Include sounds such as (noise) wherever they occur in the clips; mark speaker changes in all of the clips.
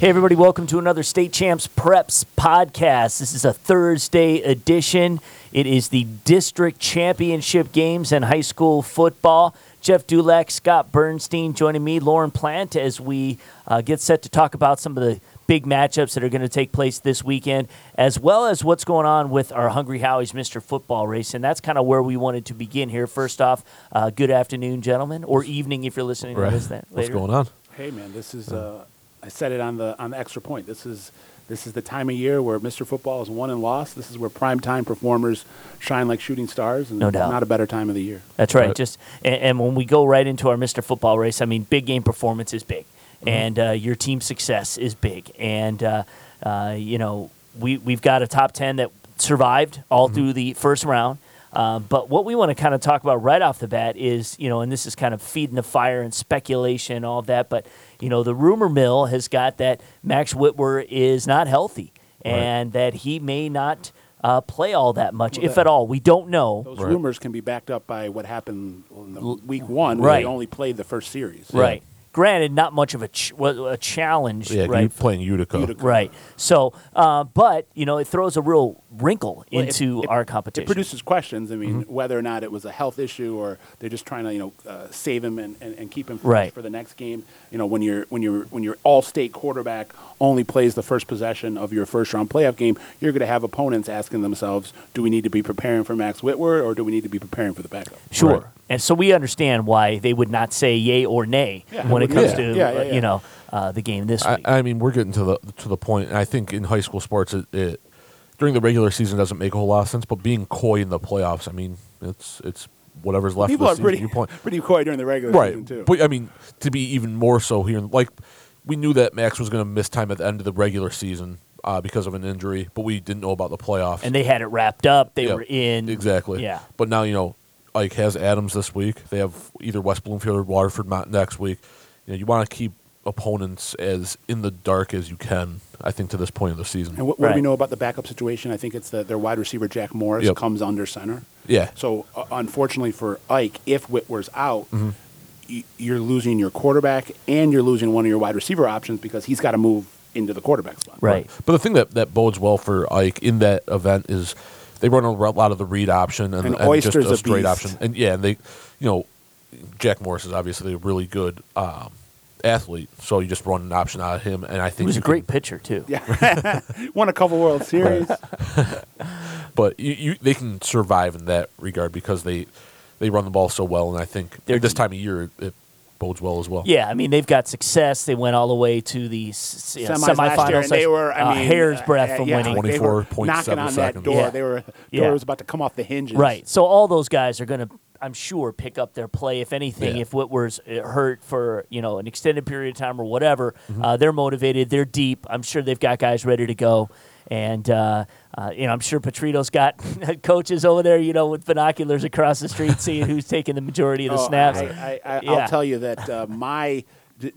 Speaker 1: Hey, everybody, welcome to another State Champs Preps podcast. This is a Thursday edition. It is the district championship games in high school football. Jeff Dulek, Scott Bernstein joining me, Lauren Plant, as we uh, get set to talk about some of the big matchups that are going to take place this weekend, as well as what's going on with our Hungry Howie's Mr. Football race. And that's kind of where we wanted to begin here. First off, uh, good afternoon, gentlemen, or evening if you're listening
Speaker 2: Right.
Speaker 1: to this then
Speaker 2: What's going on?
Speaker 3: Hey man, this is uh, I said it on the on the extra point. This is this is the time of year where Mr. Football is won and lost. This is where primetime performers shine like shooting stars, and
Speaker 1: No doubt.
Speaker 3: not a better time of the year.
Speaker 1: That's right.
Speaker 2: Right.
Speaker 1: Just and, and when we go right into our Mr. Football race, I mean, big game performance is big, and uh, your team success is big, and uh, uh, you know we we've got a top ten that survived all through the first round. Uh, but what we want to kind of talk about right off the bat is, you know, and this is kind of feeding the fire and speculation and all of that. But you know, the rumor mill has got that Max Whitwer is not healthy, and that he may not uh, play all that much,
Speaker 3: Well,
Speaker 1: if
Speaker 3: that-
Speaker 1: at all. We don't know.
Speaker 3: Those
Speaker 2: Right.
Speaker 3: rumors can be backed up by what happened in the week one, where
Speaker 1: Right.
Speaker 3: they only played the first series.
Speaker 1: Right. Granted, not much of a ch- a challenge,
Speaker 2: Yeah,
Speaker 1: right?
Speaker 2: playing Utica.
Speaker 3: Utica.
Speaker 1: Right. So, uh, but you know, it throws a real wrinkle
Speaker 3: Well,
Speaker 1: into
Speaker 3: it-
Speaker 1: our competition.
Speaker 3: It produces questions. I mean,
Speaker 1: Mm-hmm.
Speaker 3: whether or not it was a health issue or they're just trying to, you know, uh, save him and, and, and keep him
Speaker 1: Right.
Speaker 3: for the next game. You know, when you're when you're when your all-state quarterback only plays the first possession of your first-round playoff game, you're going to have opponents asking themselves, "Do we need to be preparing for Max Whitworth or do we need to be preparing for the backup?"
Speaker 1: sure.
Speaker 2: Right.
Speaker 1: And so we understand why they would not say yay or nay
Speaker 3: Yeah.
Speaker 1: when it comes
Speaker 3: Yeah.
Speaker 1: to
Speaker 3: Yeah, yeah,
Speaker 1: uh,
Speaker 3: yeah.
Speaker 1: you know uh, the game this
Speaker 2: I,
Speaker 1: week.
Speaker 2: I mean, we're getting to the to the point, and I think in high school sports, it, it during the regular season doesn't make a whole lot of sense. But being coy in the playoffs, I mean, it's it's whatever's left
Speaker 3: People
Speaker 2: of
Speaker 3: are
Speaker 2: the season.
Speaker 3: pretty
Speaker 2: you point
Speaker 3: pretty coy during the regular
Speaker 2: right,
Speaker 3: season too.
Speaker 2: but I mean, to be even more so here, like we knew that Max was going to miss time at the end of the regular season uh, because of an injury, but we didn't know about the playoffs.
Speaker 1: and they had it wrapped up. They
Speaker 2: Yeah,
Speaker 1: were in
Speaker 2: exactly.
Speaker 1: Yeah.
Speaker 2: But now you know, Ike has Adams this week. They have either West Bloomfield or Waterford next week. You know, you want to keep opponents as in the dark as you can. I think to this point of the season.
Speaker 3: And what, what do we know about the backup situation? I think it's that their wide receiver Jack Morris
Speaker 2: Yep.
Speaker 3: comes under center.
Speaker 2: yeah.
Speaker 3: So uh, unfortunately for Ike, if Whitwer's out,
Speaker 2: Mm-hmm.
Speaker 3: y- you're losing your quarterback and you're losing one of your wide receiver options because he's got to move into the quarterback spot.
Speaker 1: right.
Speaker 2: But the thing that, that bodes well for Ike in that event is they run a lot of the read option and,
Speaker 3: And
Speaker 2: and just a
Speaker 3: a
Speaker 2: straight
Speaker 3: beast.
Speaker 2: option. And yeah, and they, you know, Jack Morris is obviously a really good um, athlete, so you just run an option out of him. And I
Speaker 1: He
Speaker 2: think
Speaker 1: was a great
Speaker 2: can-
Speaker 1: pitcher too.
Speaker 3: Yeah, (laughs) won a couple World Series. (laughs)
Speaker 2: but you, you they can survive in that regard because they they run the ball so well, and I think
Speaker 1: They're
Speaker 2: this time of year it, it bodes well as well.
Speaker 1: Yeah, I mean they've got success. They went all the way to the you know,
Speaker 3: Semis last
Speaker 1: semifinals.
Speaker 3: year, and they were, I
Speaker 1: uh,
Speaker 3: mean,
Speaker 1: hair's
Speaker 3: uh,
Speaker 1: breadth
Speaker 3: uh,
Speaker 1: from
Speaker 3: yeah,
Speaker 1: winning.
Speaker 3: like they were
Speaker 2: 24.7
Speaker 3: knocking on that
Speaker 2: seconds.
Speaker 3: door.
Speaker 1: Yeah.
Speaker 3: They were door
Speaker 1: Yeah.
Speaker 3: was about to come off the hinges.
Speaker 1: Right. So all those guys are going to, I'm sure, pick up their play. If anything,
Speaker 2: Yeah.
Speaker 1: if Whitwer's uh, hurt for you know an extended period of time or whatever,
Speaker 2: Mm-hmm.
Speaker 1: uh, they're motivated. They're deep. I'm sure they've got guys ready to go. And uh, uh, you know, I'm sure Petrito's got (laughs) coaches over there, you know, with binoculars across the street, seeing who's taking the majority of the
Speaker 3: Oh,
Speaker 1: snaps.
Speaker 3: I, I, I,
Speaker 1: Yeah.
Speaker 3: I'll tell you that uh, my, th-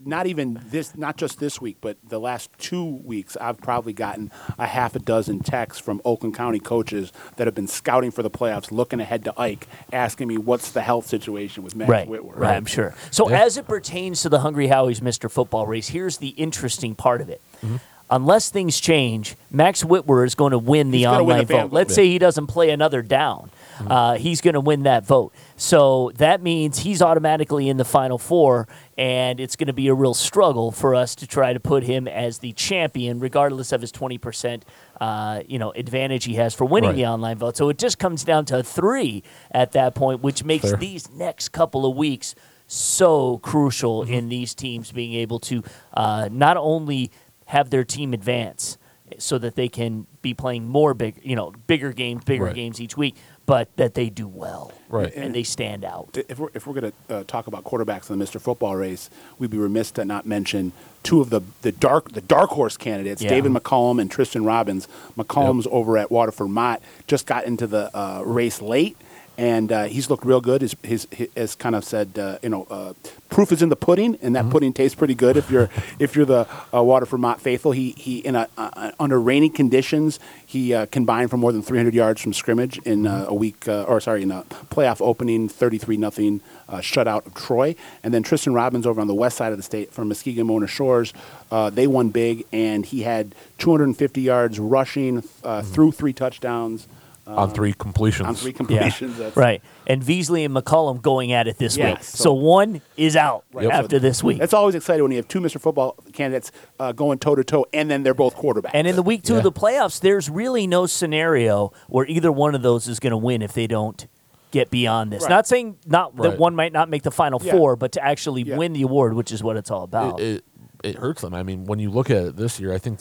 Speaker 3: not even this, not just this week, but the last two weeks, I've probably gotten a half a dozen texts from Oakland County coaches that have been scouting for the playoffs, looking ahead to Ike, asking me what's the health situation with Max
Speaker 1: Right,
Speaker 3: Whitworth.
Speaker 1: right, I'm sure. So
Speaker 2: Yeah.
Speaker 1: as it pertains to the Hungry Howie's Mr. Football race, here's the interesting part of it.
Speaker 3: Mm-hmm.
Speaker 1: Unless things change, Max Whitwer is going to win the
Speaker 3: gonna win
Speaker 1: online
Speaker 3: the
Speaker 1: vote.
Speaker 3: vote.
Speaker 1: Let's say he doesn't play another down.
Speaker 3: Mm-hmm.
Speaker 1: Uh, he's going to win that vote. So that means he's automatically in the final four, and it's going to be a real struggle for us to try to put him as the champion, regardless of his 20% uh, you know, advantage he has for winning
Speaker 2: Right.
Speaker 1: the online vote. So it just comes down to three at that point, which makes
Speaker 2: Fair.
Speaker 1: these next couple of weeks so crucial
Speaker 2: Mm-hmm.
Speaker 1: in these teams being able to uh, not only have their team advance so that they can be playing more big, you know, bigger games, bigger
Speaker 2: Right.
Speaker 1: games each week, but that they do well,
Speaker 2: Right.
Speaker 1: And they stand out.
Speaker 3: if we're, if we're going to uh, talk about quarterbacks in the Mr. Football race, we'd be remiss to not mention two of the, the dark the dark horse candidates,
Speaker 1: Yeah.
Speaker 3: David McCollum and Tristan Robbins. McCollum's over at Waterford Mott just got into the uh, race late, and uh, he's looked real good. His, his, his as kind of said, uh, you know, uh, proof is in the pudding, and that pudding tastes pretty good if you're if you're the uh, Waterford Mott faithful. He he in a uh, under rainy conditions, he uh, combined for more than 300 yards from scrimmage in uh, a week, uh, or sorry, in a playoff opening, 33 nothing uh, shutout of Troy, and then Tristan Robbins over on the west side of the state from Muskegon Mona Shores. Uh, they won big, and he had 250 yards rushing, uh, threw three touchdowns
Speaker 2: on three completions.
Speaker 3: on three
Speaker 1: Yeah.
Speaker 3: completions. That's-
Speaker 1: Right. And Beasley and McCollum going at it this
Speaker 3: Yeah,
Speaker 1: week. So,
Speaker 3: so-
Speaker 1: one is out
Speaker 3: Right.
Speaker 1: after
Speaker 3: So
Speaker 1: this week.
Speaker 3: It's always exciting when you have two Mr. Football candidates uh, going toe to toe, and then they're both quarterbacks.
Speaker 1: And in the week two
Speaker 2: Yeah.
Speaker 1: of the playoffs, there's really no scenario where either one of those is going to win if they don't get beyond this.
Speaker 3: Right.
Speaker 1: Not saying not that one might not make the final
Speaker 3: Yeah.
Speaker 1: four, but to actually
Speaker 3: Yeah.
Speaker 1: win the award, which is what it's all about.
Speaker 2: it, it it hurts them. I mean, when you look at it this year, I think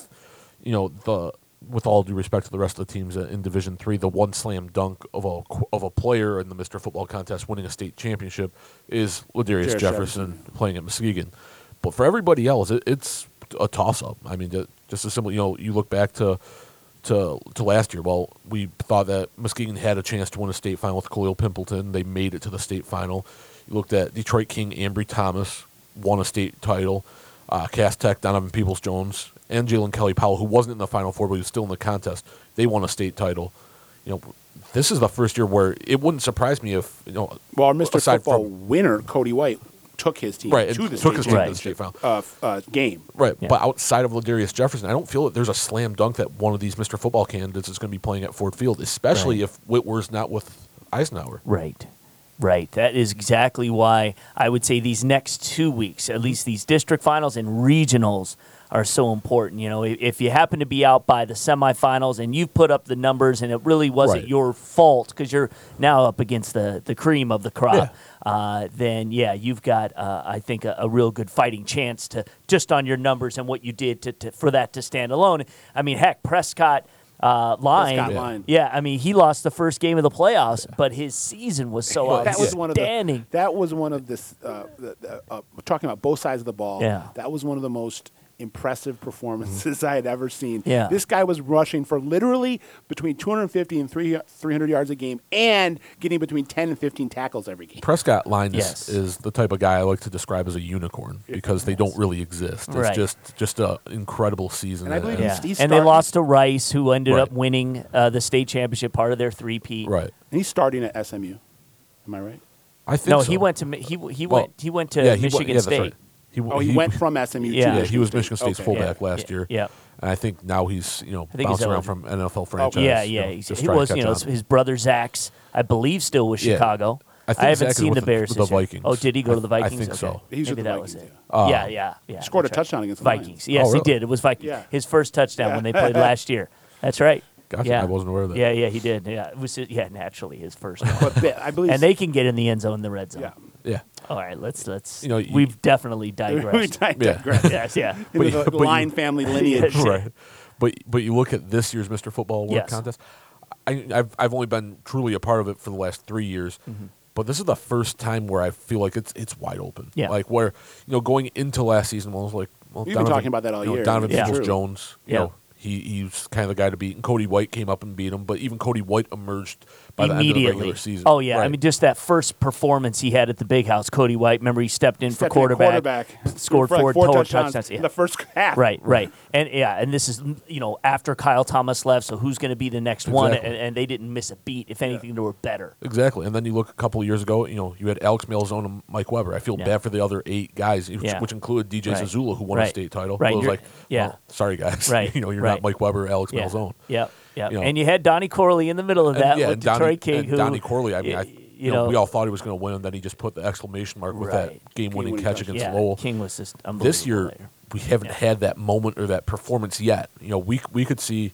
Speaker 2: you know the with all due respect to the rest of the teams in Division Three, the one slam dunk of a of a player in the Mr. Football contest winning a state championship is Ladarius
Speaker 3: Jefferson.
Speaker 2: Jefferson playing at Muskegon. But for everybody else, it, it's a toss up. I mean, just as simple. You know, you look back to. To, to last year, well, we thought that Muskegon had a chance to win a state final with Khalil Pimpleton. They made it to the state final. You looked at Detroit King Ambry Thomas won a state title. Uh, Cass Tech, Donovan Peoples Jones, and Jaylen Kelly Powell, who wasn't in the Final Four but he was still in the contest, they won a state title. You know, this is the first year where it wouldn't surprise me if you know.
Speaker 3: well, our Mr. Football
Speaker 2: from-
Speaker 3: winner, Cody White, took his team
Speaker 2: right,
Speaker 3: to the
Speaker 2: took
Speaker 3: state
Speaker 2: his team to the state final.
Speaker 3: uh, uh, game.
Speaker 2: Right,
Speaker 1: Yeah.
Speaker 2: but outside of Ladarius Jefferson, I don't feel that there's a slam dunk that one of these Mr. Football candidates is going to be playing at Ford Field, especially
Speaker 1: Right.
Speaker 2: if Whitworth's not with Eisenhower.
Speaker 1: Right. Right. That is exactly why I would say these next two weeks, at least these district finals and regionals, are so important. You know, if, if you happen to be out by the semifinals and you've put up the numbers and it really wasn't
Speaker 2: Right.
Speaker 1: your fault because you're now up against the, the cream of the crop, uh, then yeah, you've got, uh, I think, a, a real good fighting chance to just on your numbers and what you did to, to for that to stand alone. I mean, heck, Prescott. Uh, line,
Speaker 2: Yeah.
Speaker 3: line.
Speaker 1: yeah. I mean, he lost the first game of the playoffs, but his season was so (laughs)
Speaker 3: Well, that was one of the. That was one of this. Uh, the, the, uh, talking about both sides of the ball.
Speaker 1: Yeah.
Speaker 3: That was one of the most impressive performances (laughs) I had ever seen.
Speaker 1: Yeah.
Speaker 3: This guy was rushing for literally between 250 and 300 300 yards a game, and getting between 10 and 15 tackles every game.
Speaker 2: Prescott Lines
Speaker 1: Yes.
Speaker 2: is the type of guy I like to describe as a unicorn because they don't really exist. It's
Speaker 1: Right.
Speaker 2: just just an incredible season.
Speaker 3: And I believe
Speaker 1: Yeah.
Speaker 3: He's- he's
Speaker 1: and they lost to Rice, who ended
Speaker 2: Right.
Speaker 1: up winning uh, the state championship, part of their three-peat.
Speaker 2: right.
Speaker 3: And he's starting at SMU. Am I right?
Speaker 2: I think
Speaker 1: No,
Speaker 2: so.
Speaker 1: he went to he he
Speaker 2: Well,
Speaker 1: went he went to
Speaker 2: yeah, he went-
Speaker 1: Michigan
Speaker 2: yeah,
Speaker 1: State.
Speaker 2: right. He,
Speaker 3: Oh, he, went from SMU
Speaker 1: Yeah.
Speaker 3: to
Speaker 2: Yeah, he was
Speaker 3: State.
Speaker 2: Michigan State's
Speaker 3: Okay.
Speaker 2: fullback
Speaker 1: Yeah,
Speaker 2: last
Speaker 1: yeah,
Speaker 2: year.
Speaker 1: yeah.
Speaker 2: And I think now he's, you know,
Speaker 1: I think he's
Speaker 2: bouncing around from. NFL oh, franchise.
Speaker 1: yeah,
Speaker 2: you
Speaker 1: yeah.
Speaker 2: know,
Speaker 1: he was, you know,
Speaker 2: on.
Speaker 1: his brother Zach's, I believe, still with
Speaker 2: Yeah.
Speaker 1: Chicago.
Speaker 2: I think
Speaker 1: haven't
Speaker 2: Zach
Speaker 1: seen the
Speaker 2: the-
Speaker 1: Bears
Speaker 2: with
Speaker 1: this
Speaker 2: the. Vikings.
Speaker 1: Oh, did he go to the
Speaker 2: I- I
Speaker 1: Vikings?
Speaker 2: think
Speaker 1: Okay.
Speaker 2: so.
Speaker 3: He's
Speaker 1: Maybe
Speaker 3: the
Speaker 1: that was it.
Speaker 2: yeah.
Speaker 1: yeah, yeah, ah. yeah.
Speaker 3: Scored a
Speaker 1: right.
Speaker 3: touchdown against the
Speaker 1: Vikings.
Speaker 3: Lions.
Speaker 1: Yes,
Speaker 2: Oh,
Speaker 1: he did. It was Vikings.
Speaker 3: Yeah.
Speaker 1: His first touchdown
Speaker 3: Yeah.
Speaker 1: when they played (laughs) last year. That's right.
Speaker 2: Gotcha.
Speaker 1: Yeah.
Speaker 2: I wasn't aware of that.
Speaker 1: Yeah, yeah, he did. Yeah, it was. Yeah, naturally his first. one.
Speaker 3: But they- I believe.
Speaker 1: and they can get in the end zone, in the red zone.
Speaker 3: Yeah.
Speaker 2: Yeah.
Speaker 1: All right, let's let's.
Speaker 2: You know, you-
Speaker 1: we've definitely digressed. (laughs)
Speaker 3: we
Speaker 1: digressed.
Speaker 3: digress. (laughs)
Speaker 1: yes, yeah.
Speaker 3: Into (laughs)
Speaker 2: But you-
Speaker 3: the
Speaker 2: but you-
Speaker 3: line family lineage.
Speaker 1: Shit.
Speaker 2: right. But but you look at this year's Mr. Football Award
Speaker 1: Yes.
Speaker 2: contest. I, I've I've only been truly a part of it for the last three years,
Speaker 1: Mm-hmm.
Speaker 2: but this is the first time where I feel like it's it's wide open.
Speaker 1: Yeah.
Speaker 2: Like where you know going into last season, well, I was like, well,
Speaker 3: You've been talking about that all
Speaker 2: you know,
Speaker 3: year.
Speaker 2: Donovan
Speaker 1: Yeah.
Speaker 2: Peoples
Speaker 3: True.
Speaker 2: Jones, you
Speaker 1: Yeah.
Speaker 2: know, he he's kind of the guy to beat. And Cody White came up and beat him, but even Cody White emerged by the end of the
Speaker 1: Immediately.
Speaker 2: regular season.
Speaker 1: Oh yeah, I mean just that first performance he had at the big house, Cody White. Remember he stepped in for
Speaker 3: Stepped in
Speaker 1: quarterback,
Speaker 3: quarterback.
Speaker 1: scored
Speaker 3: For like
Speaker 1: four,
Speaker 3: four
Speaker 1: total
Speaker 3: touchdowns,
Speaker 1: touchdowns.
Speaker 3: in the first half.
Speaker 1: Right, right, and yeah, and this is you know after Kyle Thomas left, so who's going to be the next one? And, and they didn't miss a beat. If anything, they were better.
Speaker 2: Exactly. And then you look a couple of years ago, you know, you had Alex Malzone and Mike Weber. I feel
Speaker 1: Yeah.
Speaker 2: bad for the other eight guys, which,
Speaker 1: Yeah.
Speaker 2: which included DJ
Speaker 1: Right.
Speaker 2: Zazula, who won a state title.
Speaker 1: Right.
Speaker 2: It was like,
Speaker 1: yeah.
Speaker 2: well, sorry, guys. (laughs)
Speaker 1: Right.
Speaker 2: you know, you're
Speaker 1: Right.
Speaker 2: not Mike Weber or Alex Malzone.
Speaker 1: Yeah,
Speaker 2: Malzone.
Speaker 1: yep, yep.
Speaker 2: You know.
Speaker 1: and you had Donnie Corley in the middle of
Speaker 2: And,
Speaker 1: that
Speaker 2: yeah,
Speaker 1: with
Speaker 2: and Donnie,
Speaker 1: Detroit King, who
Speaker 2: Donnie Corley. I mean, I,
Speaker 1: y-
Speaker 2: you know, we all thought he was going to win, and then he just put the exclamation mark with
Speaker 1: Right.
Speaker 2: that game-winning
Speaker 3: Game-winning
Speaker 2: catch
Speaker 3: touchdown.
Speaker 2: against
Speaker 1: yeah,
Speaker 2: Lowell.
Speaker 1: King was just unbelievable.
Speaker 2: this year,
Speaker 1: player.
Speaker 2: we haven't
Speaker 1: Yeah.
Speaker 2: had that moment or that performance yet. You know, we we could see,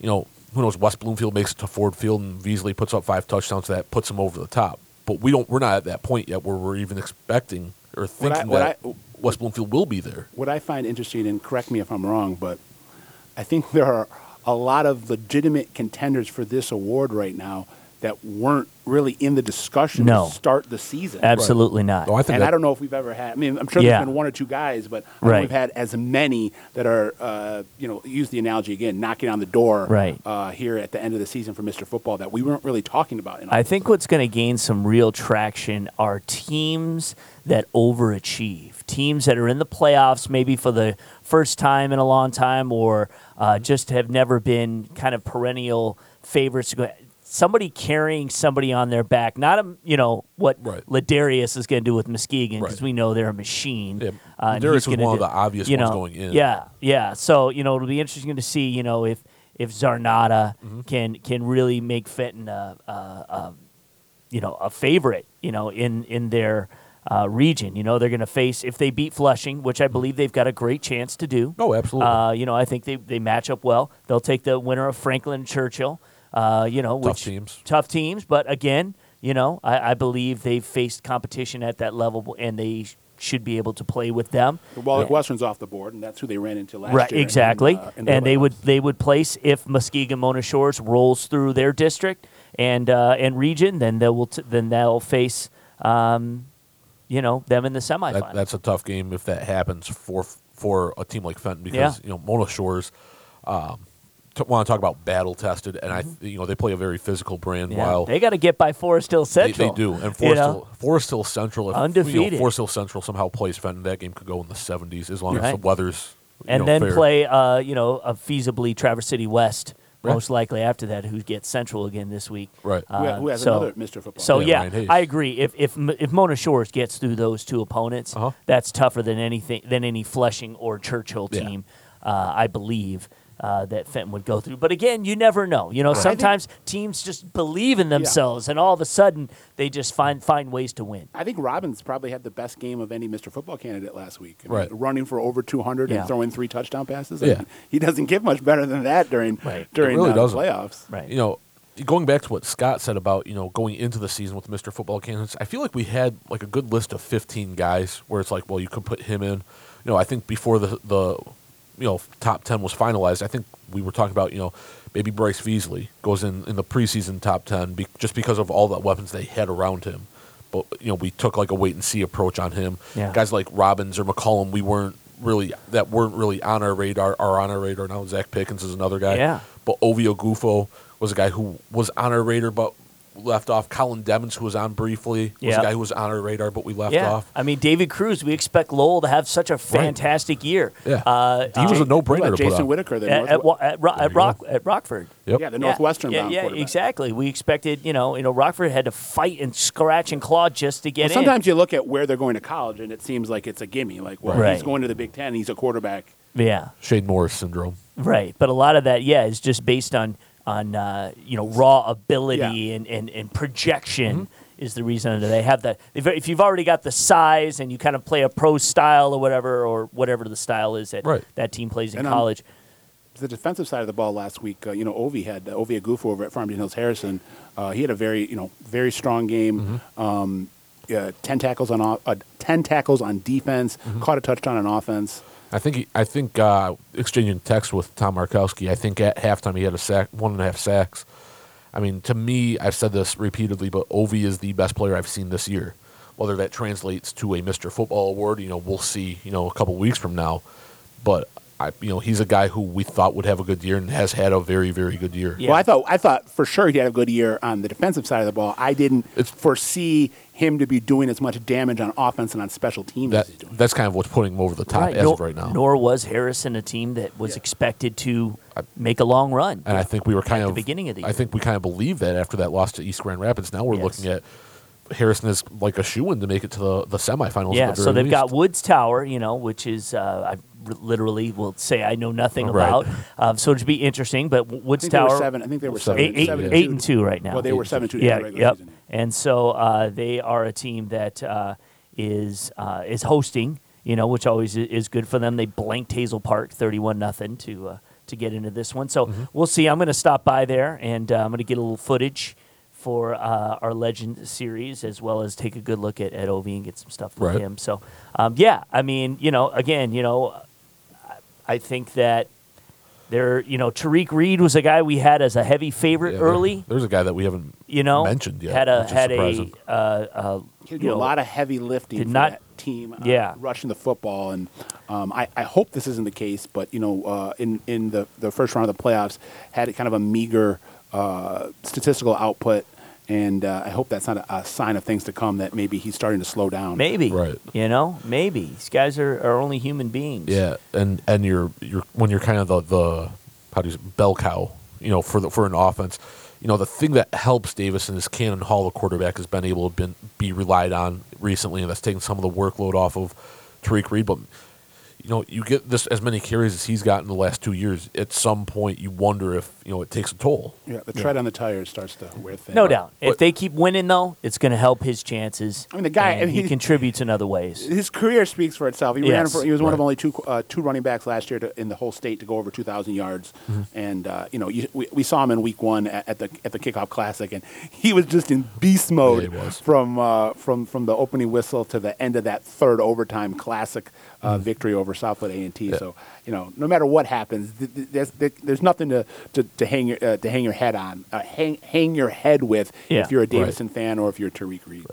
Speaker 2: you know, who knows? West Bloomfield makes it to Ford Field, and Beasley puts up five touchdowns. That puts them over the top. But we don't. We're not at that point yet where we're even expecting or
Speaker 3: What I-
Speaker 2: thinking
Speaker 3: what
Speaker 2: that
Speaker 3: I-
Speaker 2: West Bloomfield will be there.
Speaker 3: What I find interesting, and correct me if I'm wrong, but I think there are a lot of legitimate contenders for this award right now that weren't really in the discussion
Speaker 1: No.
Speaker 3: to start the season.
Speaker 1: Absolutely not.
Speaker 2: Oh, I think
Speaker 3: and
Speaker 2: that-
Speaker 3: I don't know if we've ever had. I mean, I'm sure
Speaker 1: Yeah.
Speaker 3: there's been one or two guys, but I
Speaker 1: Right.
Speaker 3: we've had as many that are, uh, you know, use the analogy again, knocking on the door
Speaker 1: Right.
Speaker 3: uh, here at the end of the season for Mr. Football that we weren't really talking about. In
Speaker 1: I think what's going to gain some real traction are teams that overachieve, teams that are in the playoffs maybe for the first time in a long time, or uh, just have never been kind of perennial favorites. Somebody carrying somebody on their back, not a, you know what
Speaker 2: Right.
Speaker 1: Ladarius is going to do with Muskegon because
Speaker 2: Right.
Speaker 1: we know they're a machine.
Speaker 2: Yeah,
Speaker 1: Uh,
Speaker 2: Ladarius was one of the obvious
Speaker 1: you
Speaker 2: ones going in.
Speaker 1: Yeah, yeah. So you know it'll be interesting to see you know if if Zarnata
Speaker 2: Mm-hmm.
Speaker 1: can can really make Fenton a, a, a you know a favorite you know in in their uh, region. You know they're going to face if they beat Flushing, which I believe they've got a great chance to do.
Speaker 2: Oh, absolutely.
Speaker 1: Uh, you know I think they they match up well. They'll take the winner of Franklin Churchill. Uh, you know
Speaker 2: Tough
Speaker 1: which
Speaker 2: teams.
Speaker 1: tough teams, but again, you know I, I believe they've faced competition at that level and they should be able to play with them.
Speaker 3: the Wallach
Speaker 1: Yeah.
Speaker 3: Western's off the board, and that's who they ran into last
Speaker 1: Right,
Speaker 3: year. in,
Speaker 1: exactly.
Speaker 3: uh, in the
Speaker 1: and they would they would place if Muskegon Mona Shores rolls through their district and uh, and region, then they will t- then they'll face um, you know them in the semifinal.
Speaker 2: That, that's a tough game if that happens for for a team like Fenton because
Speaker 1: Yeah.
Speaker 2: you know Mona Shores um, t- want to talk about battle tested and I you know they play a very physical brand
Speaker 1: Mm-hmm. Yeah,
Speaker 2: while
Speaker 1: they got to get by Forest Hill
Speaker 2: they,
Speaker 1: Central.
Speaker 2: they do and
Speaker 1: you
Speaker 2: Forest
Speaker 1: know?
Speaker 2: Hill, Forest Hill Central if you
Speaker 1: Undefeated.
Speaker 2: know, Forest Hill Central somehow plays Fenton that game could go in the 70s as long as the weather's you
Speaker 1: and
Speaker 2: know,
Speaker 1: then
Speaker 2: fair.
Speaker 1: play uh, you know a feasibly Traverse City West.
Speaker 2: Right.
Speaker 1: Most likely after that, who gets Central again this week?
Speaker 2: Right.
Speaker 3: Who ha-
Speaker 1: Uh,
Speaker 3: who has
Speaker 1: so-
Speaker 3: another Mr. Football.
Speaker 1: So
Speaker 2: Yeah,
Speaker 1: yeah, I agree. If if if Mona Shores gets through those two opponents,
Speaker 2: Uh-huh.
Speaker 1: that's tougher than anything than any Flushing or Churchill
Speaker 2: Yeah.
Speaker 1: team. Uh, I believe uh, that Fenton would go through. But again, you never know. You know, sometimes teams just believe in themselves, and all of a sudden they just find find ways to win.
Speaker 3: I think Robbins probably had the best game of any Mr. Football candidate last week. I mean,
Speaker 2: Right.
Speaker 3: running for over 200
Speaker 1: Yeah.
Speaker 3: and throwing three touchdown passes. I
Speaker 2: Yeah.
Speaker 3: mean, he doesn't get much better than that during
Speaker 1: Right.
Speaker 3: during
Speaker 2: It really
Speaker 3: uh, the playoffs.
Speaker 1: Right.
Speaker 2: you know, going back to what Scott said about you know going into the season with Mr. Football candidates, I feel like we had like a good list of 15 guys where it's like, well, you could put him in. You know, I think before the the you know top 10 was finalized, I think we were talking about you know maybe Bryce Beasley goes in in the preseason top 10 be, just because of all the weapons they had around him. But you know, we took like a wait and see approach on him.
Speaker 1: Yeah.
Speaker 2: Guys like Robbins or McCollum, we weren't really that weren't really on our radar. Are on our radar now. Zach Pickens is another guy.
Speaker 1: Yeah.
Speaker 2: But Ovie Oghoufo was a guy who was on our radar but left off. Colin Devens, who was on briefly, was
Speaker 1: Yeah.
Speaker 2: a guy who was on our radar but we left
Speaker 1: yeah,
Speaker 2: off.
Speaker 1: I mean David Cruz. We expect Lowell to have such a fantastic year.
Speaker 2: Yeah.
Speaker 1: uh,
Speaker 2: he was
Speaker 1: uh,
Speaker 2: a no-brainer to
Speaker 3: about
Speaker 2: put
Speaker 3: Jason. Whitaker, the
Speaker 1: at,
Speaker 3: North-
Speaker 1: at, at, Ro- at. Rock at Rockford.
Speaker 2: Yep.
Speaker 3: yeah, the Northwestern
Speaker 1: yeah,
Speaker 3: bound
Speaker 1: yeah, exactly. We expected, you know, you know, Rockford had to fight and scratch and claw just to get
Speaker 3: Well,
Speaker 1: in.
Speaker 3: sometimes you look at where they're going to college, and it seems like it's a gimme. Like, well,
Speaker 1: Right.
Speaker 3: he's going to the Big Ten. He's a quarterback.
Speaker 1: yeah,
Speaker 2: Shane Morris syndrome.
Speaker 1: right. But a lot of that, yeah, is just based on on uh, you know raw ability
Speaker 3: Yeah.
Speaker 1: and, and, and projection
Speaker 2: Mm-hmm.
Speaker 1: is the reason that they have that. If, if you've already got the size and you kind of play a pro style or whatever or whatever the style is that
Speaker 2: Right.
Speaker 1: that team plays in
Speaker 3: And, um,
Speaker 1: college,
Speaker 3: The defensive side of the ball last week, uh, you know, Ovi had uh, Ovie Oghoufo over at Farmington Hills Harrison. Uh, he had a very, you know, very strong game.
Speaker 2: Mm-hmm.
Speaker 3: Um, uh, ten tackles on uh, ten tackles on defense.
Speaker 2: Mm-hmm.
Speaker 3: Caught a touchdown on offense.
Speaker 2: I think he, I think uh, exchanging text with Tom Markowski. I think at halftime he had a sack, one and a half sacks. I mean, to me, I've said this repeatedly, but Ovi is the best player I've seen this year. Whether that translates to a Mr. Football award, you know, we'll see. You know, a couple weeks from now. But I, you know, he's a guy who we thought would have a good year and has had a very, very good year.
Speaker 1: Yeah.
Speaker 3: Well, I thought I thought for sure he had a good year on the defensive side of the ball. I didn't
Speaker 2: It's-
Speaker 3: foresee him to be doing as much damage on offense and on special teams
Speaker 2: That
Speaker 3: as he's doing.
Speaker 2: that's kind of what's putting him over the top as
Speaker 1: nor,
Speaker 2: of right now.
Speaker 1: nor was Harrison a team that was expected to make a long run.
Speaker 2: And I think we were kind
Speaker 1: at
Speaker 2: of
Speaker 1: the beginning of the
Speaker 2: I think we kind of believed that after that loss to East Grand Rapids. Now we're
Speaker 1: Yes.
Speaker 2: looking at Harrison is like a shoe in to make it to the, the semifinals.
Speaker 1: Yeah,
Speaker 2: the
Speaker 1: so they've got. Woods Tower, you know, which is uh, I r- literally will say I know nothing
Speaker 2: Right.
Speaker 1: about. Um, so it'd be interesting. But Woods
Speaker 3: think
Speaker 1: Tower,
Speaker 3: seven. I think they were
Speaker 1: 8 and two right now.
Speaker 3: Well, they were seven two.
Speaker 1: yeah,
Speaker 3: in
Speaker 1: yep.
Speaker 3: season.
Speaker 1: And so uh, they are a team that uh, is uh, is hosting, you know, which always is good for them. They blanked Hazel Park thirty-one nothing to uh, to get into this one. So
Speaker 2: Mm-hmm.
Speaker 1: we'll see. I'm going to stop by there and uh, I'm going to get a little footage for uh, our Legend series as well as take a good look at, at Ovi and get some stuff from
Speaker 2: Right.
Speaker 1: him. So um, yeah, I mean, you know, again, you know, I- I think that There, you know, Tariq Reed was a guy we had as a heavy favorite
Speaker 2: Yeah,
Speaker 1: early.
Speaker 2: There's a guy that we haven't
Speaker 1: You know,
Speaker 2: mentioned yet.
Speaker 1: had a
Speaker 2: which is
Speaker 1: had a uh, uh,
Speaker 3: He
Speaker 1: you
Speaker 3: did a lot of heavy lifting
Speaker 1: did
Speaker 3: for
Speaker 1: not-
Speaker 3: that team. uh,
Speaker 1: Yeah.
Speaker 3: rushing the football, and um, I, I hope this isn't the case. But you know, uh, in in the the first round of the playoffs, had kind of a meager uh, statistical output, and uh, I hope that's not a, a sign of things to come. That maybe he's starting to slow down.
Speaker 1: maybe,
Speaker 2: Right.
Speaker 1: You know, maybe these guys are, are only human beings.
Speaker 2: Yeah, and and you're you're when you're kind of the the how do you say, bell cow, you know, for the for an offense. You know, the thing that helps Davis and his Cannon Hall, the quarterback, has been able to been, be relied on recently, and that's taken some of the workload off of Tariq Reed. But you know, you get this as many carries as he's gotten the last two years. At some point, you wonder if you know it takes a toll.
Speaker 3: Yeah, the tread on the tires starts to wear thin.
Speaker 1: No doubt. If
Speaker 2: But-
Speaker 1: they keep winning, though, it's going to help his chances.
Speaker 3: I mean, the guy-
Speaker 1: and
Speaker 3: I
Speaker 1: he
Speaker 3: he-
Speaker 1: contributes in other ways. (laughs)
Speaker 3: His career speaks for itself. He ran for, he was one of only two uh, two running backs last year to, in the whole state to go over 2,000 yards.
Speaker 2: Mm-hmm.
Speaker 3: And uh, you know, you, we, we saw him in Week One at, at the at the kickoff classic, and he was just in beast mode
Speaker 2: Yeah, he was.
Speaker 3: from uh, from from the opening whistle to the end of that third overtime classic uh,
Speaker 2: Mm-hmm.
Speaker 3: victory over Southfield A and T. So you know, no matter what happens, th- th- there's, there- there's nothing to, to, to hang your uh, to hang your head on, uh, hang hang your head with
Speaker 1: Yeah.
Speaker 3: if you're a Davidson fan or if you're Tariq Reed.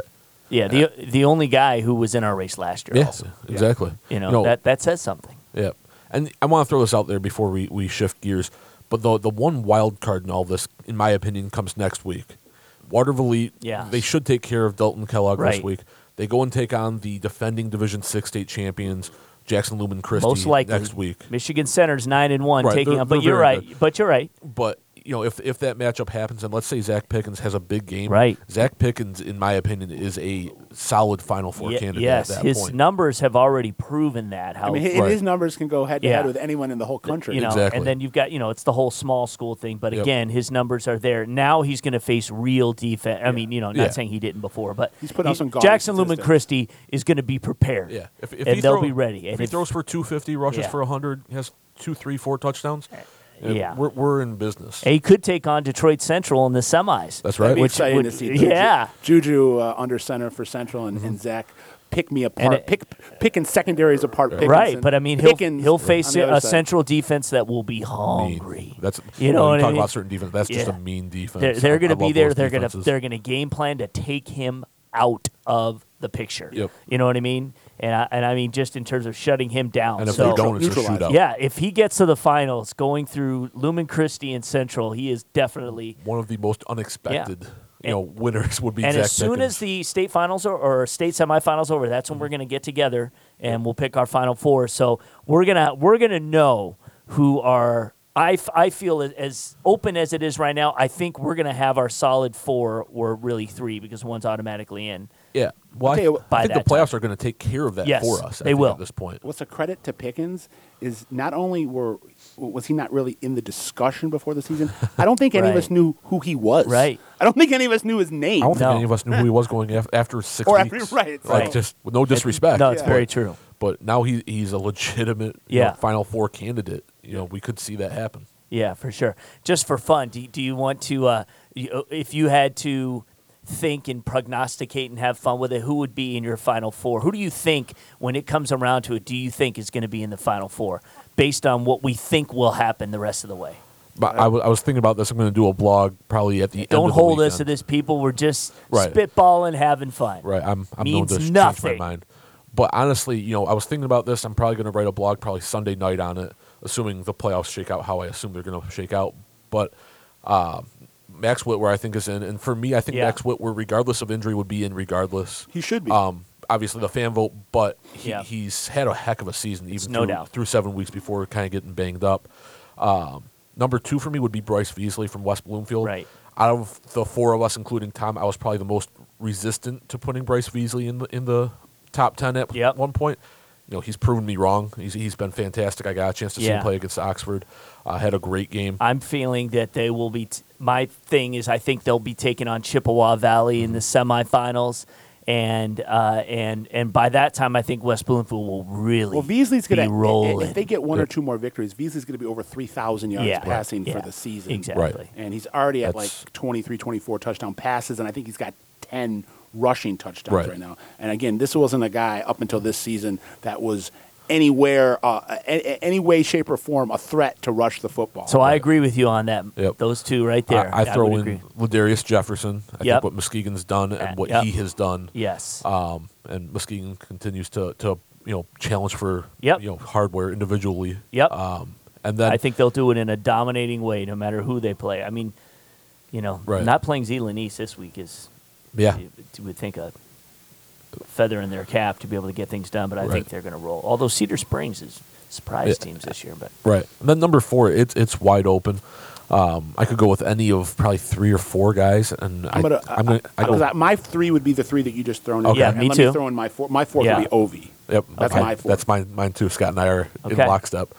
Speaker 1: Yeah, the the only guy who was in our race last year.
Speaker 2: Yeah,
Speaker 1: also.
Speaker 2: exactly.
Speaker 1: You know, that that says something.
Speaker 2: Yeah, and I want to throw this out there before we, we shift gears. But the the one wild card in all this, in my opinion, comes next week. Waterville Elite,
Speaker 1: Yeah.
Speaker 2: they should take care of Delton Kellogg
Speaker 1: Right.
Speaker 2: this week. They go and take on the defending Division Six state champions, Jackson Lumen Christi,
Speaker 1: Most likely
Speaker 2: next week.
Speaker 1: Michigan Center's nine and one,
Speaker 2: Right,
Speaker 1: taking up. But you're right.
Speaker 2: good.
Speaker 1: But you're right.
Speaker 2: But you know, if if that matchup happens, and let's say Zach Pickens has a big game,
Speaker 1: Right.
Speaker 2: Zach Pickens, in my opinion, is a solid Final Four
Speaker 1: Ye-
Speaker 2: candidate
Speaker 1: yes,
Speaker 2: at that
Speaker 1: his
Speaker 2: point.
Speaker 1: numbers have already proven that. How
Speaker 3: I mean, his,
Speaker 2: Right.
Speaker 3: his numbers can go head to head with anyone in the whole country.
Speaker 1: you know,
Speaker 2: Exactly.
Speaker 1: and then you've got you know it's the whole small school thing. But
Speaker 2: Yep.
Speaker 1: again, his numbers are there. Now he's going to face real defense. I mean, you know, not
Speaker 2: Yeah.
Speaker 1: saying he didn't before, but
Speaker 3: He's putting out some gaudy
Speaker 1: Jackson Lumen
Speaker 3: statistics.
Speaker 1: Christi is going to be prepared.
Speaker 2: Yeah, if, if
Speaker 1: and
Speaker 2: he
Speaker 1: they'll
Speaker 2: throw-
Speaker 1: be ready.
Speaker 2: If
Speaker 1: And
Speaker 2: he
Speaker 1: if-
Speaker 2: throws for two fifty, rushes
Speaker 1: Yeah.
Speaker 2: for hundred, has two, three, four touchdowns. Eh.
Speaker 1: Yeah.
Speaker 2: we're we're in business.
Speaker 1: he could take on Detroit Central in the semis.
Speaker 2: That's
Speaker 3: That'd
Speaker 2: right.
Speaker 3: be
Speaker 1: Which
Speaker 3: exciting
Speaker 1: would-
Speaker 3: to see. (laughs) Juju,
Speaker 1: yeah.
Speaker 3: Juju uh, under center for Central and, and Zach pick me apart,
Speaker 1: it-
Speaker 3: pick picking secondaries apart. Pickens
Speaker 1: Right, but I mean, he'll
Speaker 3: Pickens
Speaker 1: he'll face a
Speaker 3: side.
Speaker 1: central defense that will be
Speaker 2: Mean.
Speaker 1: hungry.
Speaker 2: That's
Speaker 1: You know
Speaker 2: when
Speaker 1: what
Speaker 2: we
Speaker 1: I
Speaker 2: talk
Speaker 1: mean?
Speaker 2: about certain defense. That's just a mean defense.
Speaker 1: They're, they're going to be there. They're going to they're going to game plan to take him out of the picture.
Speaker 2: Yep.
Speaker 1: You know what I mean? And I, and I mean just in terms of shutting him down.
Speaker 2: And if
Speaker 1: so,
Speaker 2: they don't, it's a shootout.
Speaker 1: yeah, if he gets to the finals, going through Lumen Christi and Central, he is definitely.
Speaker 2: One of the most unexpected, you
Speaker 1: And-
Speaker 2: know, winners would be
Speaker 1: And
Speaker 2: Zach
Speaker 1: as soon
Speaker 2: Pickens.
Speaker 1: as the state finals are, or state semifinals over, that's when we're going to get together and we'll pick our final four. So we're gonna we're gonna know who are. I, f- I feel as- as open as it is right now. I think we're gonna have our solid four or really three because one's automatically in.
Speaker 2: Yeah, well, I,
Speaker 3: tell what-
Speaker 2: I think the
Speaker 1: that time.
Speaker 2: playoffs are going to take care of that
Speaker 1: Yes,
Speaker 2: for us. I
Speaker 1: they will.
Speaker 2: at this point.
Speaker 3: What's a credit to Pickens is not only were was he not really in the discussion before the season. I don't think (laughs) any of us knew who he was.
Speaker 1: Right.
Speaker 3: I don't think any of us knew his name.
Speaker 2: I don't think any of us knew who he was going af- after (laughs) six
Speaker 3: Or after-
Speaker 2: weeks.
Speaker 3: right,
Speaker 2: Like
Speaker 3: right.
Speaker 2: just with no disrespect.
Speaker 1: No, it's
Speaker 3: Yeah.
Speaker 1: very true.
Speaker 2: But now he he's a legitimate you know, Final Four candidate. You know, we could see that happen.
Speaker 1: Yeah, for sure. Just for fun, do, do you want to, uh, if you had to think and prognosticate and have fun with it, who would be in your final four? Who do you think, when it comes around to it, do you think is going to be in the final four based on what we think will happen the rest of the way?
Speaker 2: But I, w- I was thinking about this. I'm going to do a blog probably at the end.
Speaker 1: Don't
Speaker 2: of the
Speaker 1: hold us to this, people. We're just
Speaker 2: Right.
Speaker 1: spitballing, having fun.
Speaker 2: Right. I'm I'm
Speaker 1: Means
Speaker 2: known to sh- change my mind. But honestly, you know, I was thinking about this. I'm probably going to write a blog probably Sunday night on it, assuming the playoffs shake out how I assume they're going to shake out. But uh, Max Whitwer, I think, is in, and for me, I think
Speaker 1: Yeah.
Speaker 2: Max Whitwer, regardless of injury, would be in regardless.
Speaker 3: He should be.
Speaker 2: Um, obviously the fan vote, but he,
Speaker 1: Yeah.
Speaker 2: he's had a heck of a season, even
Speaker 1: no
Speaker 2: through,
Speaker 1: doubt.
Speaker 2: through seven weeks before kind of getting banged up. Um, number two for me would be Bryce Beasley from West Bloomfield.
Speaker 1: Right.
Speaker 2: Out of the four of us, including Tom, I was probably the most resistant to putting Bryce Beasley in the in the top ten at
Speaker 1: Yep.
Speaker 2: one point. You know, he's proven me wrong. He's he's been fantastic. I got a chance to see
Speaker 1: Yeah.
Speaker 2: him play against Oxford. Uh, had a great game.
Speaker 1: I'm feeling that they will be. T- my thing is, I think they'll be taking on Chippewa Valley in the semifinals, and uh, and and by that time, I think West Bloomfield will really
Speaker 3: well, Beasley's going to
Speaker 1: rolling.
Speaker 3: If they get one or two more victories, Beasley's going to be over three thousand yards
Speaker 1: Yeah.
Speaker 3: passing
Speaker 1: Yeah.
Speaker 3: for the season.
Speaker 1: Exactly.
Speaker 2: Right.
Speaker 3: And he's already at
Speaker 2: That's-
Speaker 3: like 23, 24 touchdown passes, and I think he's got 10 rushing touchdowns
Speaker 2: Right.
Speaker 3: right, now. And again, this wasn't a guy up until this season that was anywhere, uh, a- a- any way, shape, or form, a threat to rush the football.
Speaker 1: So I agree with you on that.
Speaker 2: Yep.
Speaker 1: Those two right there.
Speaker 2: I, I throw
Speaker 1: would
Speaker 2: in
Speaker 1: agree.
Speaker 2: Ladarius Jefferson. I
Speaker 1: Yep.
Speaker 2: think what Muskegon's done and
Speaker 1: Uh,
Speaker 2: what
Speaker 1: yep.
Speaker 2: he has done.
Speaker 1: Yes.
Speaker 2: Um, and Muskegon continues to, to you know challenge for
Speaker 1: Yep.
Speaker 2: you know hardware individually.
Speaker 1: Yep.
Speaker 2: Um, and then
Speaker 1: I think they'll do it in a dominating way, no matter who they play. I mean, you know,
Speaker 2: Right.
Speaker 1: not playing Zeeland East this week is,
Speaker 2: yeah,
Speaker 1: you, you would think a feather in their cap to be able to get things done. But I
Speaker 2: Right.
Speaker 1: think they're going to roll. Although Cedar Springs is surprise
Speaker 2: Yeah.
Speaker 1: teams this year, but
Speaker 2: right. And then number four, it's it's wide open. Um, I could go with any of probably three or four guys, and
Speaker 3: I'm gonna.
Speaker 2: I, am gonna. I,
Speaker 3: because
Speaker 2: go,
Speaker 3: I- my three would be the three that you just thrown in.
Speaker 2: Okay.
Speaker 3: there.
Speaker 1: Yeah,
Speaker 3: and
Speaker 1: me
Speaker 3: let
Speaker 1: too.
Speaker 3: me throw in my four. My four
Speaker 1: Yeah.
Speaker 3: would be Ovi.
Speaker 2: yep,
Speaker 3: That's
Speaker 2: okay.
Speaker 3: my four.
Speaker 2: That's mine. Mine too. Scott and I are in
Speaker 1: Okay.
Speaker 2: lockstep.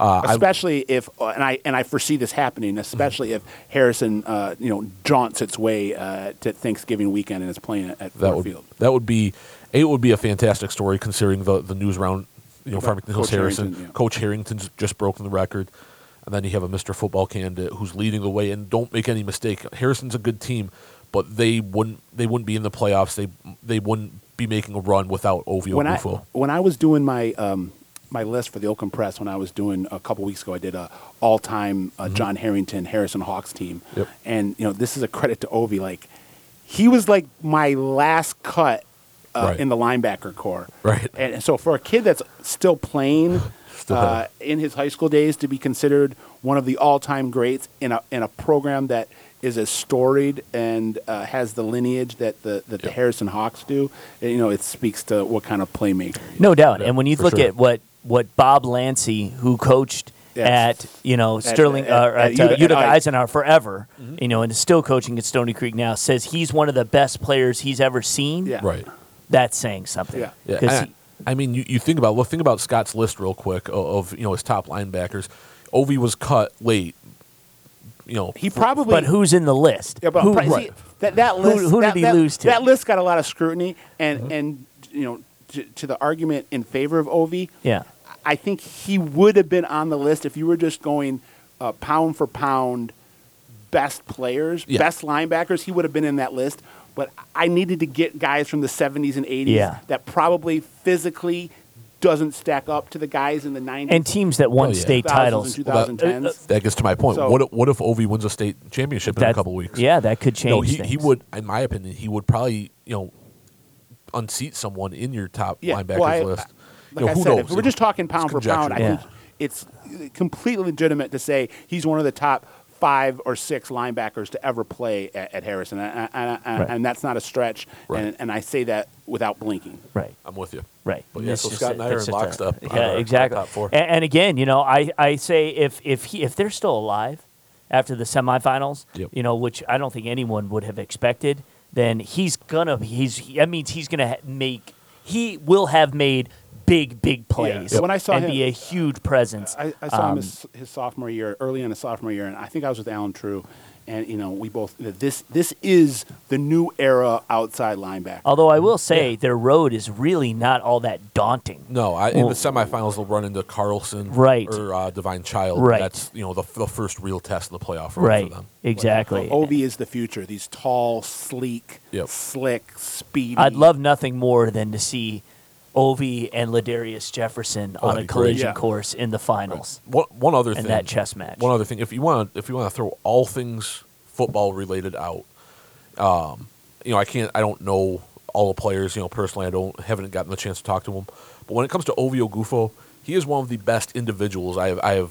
Speaker 2: Uh, I-
Speaker 3: especially if uh, and I and I foresee this happening, especially if Harrison, uh, you know, jaunts its way uh, to Thanksgiving weekend and is playing at, at
Speaker 2: that would
Speaker 3: Field.
Speaker 2: that would be it would be a fantastic story considering the the news round you know
Speaker 3: Right.
Speaker 2: Farmington Hills Harrison
Speaker 3: Herrington, yeah.
Speaker 2: Coach Herrington's just broken the record and then you have a Mr. Football candidate who's leading the way and don't make any mistake Harrison's a good team but they wouldn't they wouldn't be in the playoffs they they wouldn't be making a run without Ovio
Speaker 3: when I when I was doing my um, my list for the Oakland Press when I was doing a couple weeks ago, I did a all time uh, John Herrington Harrison Hawks team,
Speaker 2: Mm-hmm. Yep.
Speaker 3: and you know this is a credit to Ovi. Like he was like my last cut uh,
Speaker 2: Right.
Speaker 3: in the linebacker core,
Speaker 2: Right.
Speaker 3: And so for a kid that's still playing. (laughs)
Speaker 2: Still
Speaker 3: uh, in his high school days, to be considered one of the all-time greats in a in a program that is as storied and uh, has the lineage that the that the Harrison Hawks do, you know, it speaks to what kind of playmaker.
Speaker 1: no doubt.
Speaker 2: Yeah,
Speaker 1: and when you look
Speaker 2: sure.
Speaker 1: at what what Bob Lantzy, who coached
Speaker 3: Yes.
Speaker 1: at you know Sterling
Speaker 3: at-
Speaker 1: uh,
Speaker 3: at
Speaker 1: at, uh,
Speaker 3: Utica-
Speaker 1: Utica Eisenhower forever,
Speaker 2: Mm-hmm.
Speaker 1: you know, and is still coaching at Stony Creek now, says he's one of the best players he's ever seen.
Speaker 3: Yeah.
Speaker 2: right
Speaker 1: That's saying something.
Speaker 3: Yeah.
Speaker 2: Yeah,
Speaker 1: 'Cause
Speaker 2: I,
Speaker 1: he-
Speaker 2: I mean, you, you think about look, think about Scott's list real quick of, of you know his top linebackers. Ovi was cut late. You know,
Speaker 3: He probably.
Speaker 1: but who's in the list?
Speaker 3: Yeah, but
Speaker 1: Who-
Speaker 3: pri- see, that that list.
Speaker 1: who did
Speaker 3: that,
Speaker 1: he
Speaker 3: that-
Speaker 1: lose to?
Speaker 3: That list got a lot of scrutiny, and
Speaker 2: Mm-hmm.
Speaker 3: and you know, to, to the argument in favor of Ovi,
Speaker 1: yeah.
Speaker 3: I think he would have been on the list if you were just going uh, pound for pound, best players,
Speaker 2: Yeah.
Speaker 3: best linebackers. He would have been in that list. But I needed to get guys from the 70s and 80s
Speaker 1: Yeah.
Speaker 3: that probably physically doesn't stack up to the guys in the 90s
Speaker 1: And teams that won
Speaker 2: Oh, yeah.
Speaker 1: state
Speaker 3: 2000s
Speaker 1: titles.
Speaker 3: and
Speaker 2: Well, that-
Speaker 3: 2010s.
Speaker 2: that gets to my point.
Speaker 3: So-
Speaker 2: what if, what if Ovi wins a state championship in a couple weeks?
Speaker 1: Yeah, that could change
Speaker 2: No, he, he would, in my opinion, he would probably you know unseat someone in your top linebackers
Speaker 3: well, I-
Speaker 2: list.
Speaker 3: Like
Speaker 2: you know,
Speaker 3: I
Speaker 2: who
Speaker 3: said,
Speaker 2: knows?
Speaker 3: if we're just talking pound for pound, I
Speaker 2: conjecture.
Speaker 3: think it's completely legitimate to say he's one of the top five or six linebackers to ever play at, at Harrison, and, and, and,
Speaker 1: Right.
Speaker 3: and that's not a stretch.
Speaker 2: Right.
Speaker 3: And, and I say that without blinking.
Speaker 1: right.
Speaker 2: I'm with you.
Speaker 1: Right.
Speaker 2: But yeah, so Scott
Speaker 1: a-
Speaker 2: and I are
Speaker 1: locked
Speaker 2: in
Speaker 1: just a-
Speaker 2: lockstep on
Speaker 1: Yeah,
Speaker 2: our- our
Speaker 1: exactly.
Speaker 2: top four.
Speaker 1: And, and again, you know, I, I say if if he, if they're still alive after the semifinals,
Speaker 2: Yep.
Speaker 1: you know, which I don't think anyone would have expected, then he's gonna he's that means he's gonna make he will have made big big plays.
Speaker 3: When I saw
Speaker 1: and
Speaker 3: him-
Speaker 1: be a huge presence.
Speaker 3: I, I saw
Speaker 1: Um,
Speaker 3: him his, his sophomore year, early in his sophomore year, and I think I was with Alan True, and you know we both this this is the new era outside linebacker.
Speaker 1: although I will say their road is really not all that daunting.
Speaker 2: No, I, in
Speaker 1: Well-
Speaker 2: the semifinals they'll run into Carlson,
Speaker 1: Right.
Speaker 2: or uh, Divine Child.
Speaker 1: Right.
Speaker 2: That's you know the, the first real test in the playoff run
Speaker 1: Right.
Speaker 2: for them.
Speaker 1: Exactly.
Speaker 3: Ovi is the future. These tall, sleek,
Speaker 2: Yep.
Speaker 3: slick, speedy.
Speaker 1: I'd love nothing more than to see Ovi and Ladarius Jefferson
Speaker 2: Oh,
Speaker 1: on a
Speaker 2: that'd be great.
Speaker 1: collision
Speaker 3: Yeah.
Speaker 1: course in the finals.
Speaker 2: One, one other
Speaker 1: And
Speaker 2: thing,
Speaker 1: that chess match.
Speaker 2: One other thing, if you want, if you want to throw all things football related out, um, you know, I can't, I don't know all the players. You know, personally, I don't haven't gotten the chance to talk to them. But when it comes to Ovie Oghoufo, he is one of the best individuals I have I have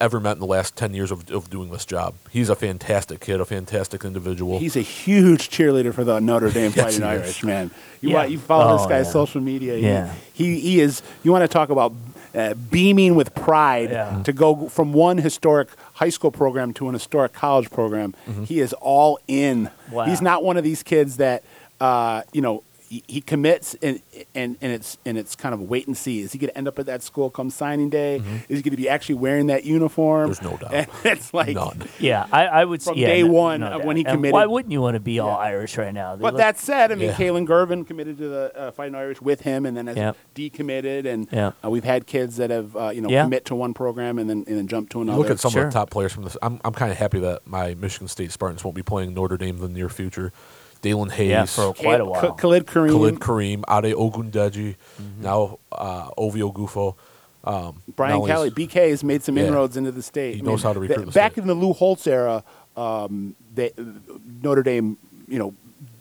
Speaker 2: ever met in the last ten years of, of doing this job. He's a fantastic kid, a fantastic individual.
Speaker 3: He's a huge cheerleader for the Notre Dame (laughs)
Speaker 2: Yes,
Speaker 3: Fighting
Speaker 2: he is.
Speaker 3: Irish, man. You
Speaker 1: Yeah.
Speaker 3: want, you follow this
Speaker 1: Oh,
Speaker 3: guy's
Speaker 1: yeah.
Speaker 3: social media. He-
Speaker 1: Yeah.
Speaker 3: He, he is. You want to talk about uh, beaming with pride
Speaker 1: Yeah.
Speaker 3: to go from one historic high school program to an historic college program.
Speaker 2: Mm-hmm.
Speaker 3: He is all in.
Speaker 1: Wow.
Speaker 3: He's not one of these kids that uh, you know. He, he commits and, and and it's and it's kind of wait and see. Is he going to end up at that school come signing day? Is he going to be actually wearing that uniform?
Speaker 2: Mm-hmm. There's no doubt. (laughs)
Speaker 3: And it's like
Speaker 2: None.
Speaker 1: Yeah, I, I would
Speaker 3: From
Speaker 1: say yeah,
Speaker 3: day
Speaker 1: no-
Speaker 3: one,
Speaker 1: no
Speaker 3: when he
Speaker 1: And
Speaker 3: committed-
Speaker 1: Why wouldn't you want to be all
Speaker 3: Yeah.
Speaker 1: Irish right now? They
Speaker 3: But
Speaker 1: look-
Speaker 3: that said, I mean,
Speaker 2: Yeah.
Speaker 3: Kalen Gervin committed to the uh, Fighting Irish with him, and then has
Speaker 1: Yep.
Speaker 3: decommitted, and
Speaker 1: Yeah.
Speaker 3: uh, we've had kids that have uh, you know
Speaker 1: Yeah.
Speaker 3: commit to one program and then and then jump to
Speaker 2: You
Speaker 3: another.
Speaker 2: look at some
Speaker 1: Sure.
Speaker 2: of the top players from this. I'm, I'm kind of happy that my Michigan State Spartans won't be playing Notre Dame in the near future. Daelin Hayes,
Speaker 1: Yeah, for quite a
Speaker 3: Ka-
Speaker 1: while.
Speaker 3: Khalid Kareem,
Speaker 2: Khalid Kareem, Ade Ogundeji,
Speaker 1: Mm-hmm.
Speaker 2: now uh, Ovie Oghoufo. Um,
Speaker 3: Brian
Speaker 2: not
Speaker 3: Kelly, BK has made some
Speaker 2: Yeah.
Speaker 3: inroads into the state.
Speaker 2: He knows how to recruit the
Speaker 3: Back
Speaker 2: state.
Speaker 3: in the Lou Holtz era, um, they, Notre Dame, you know,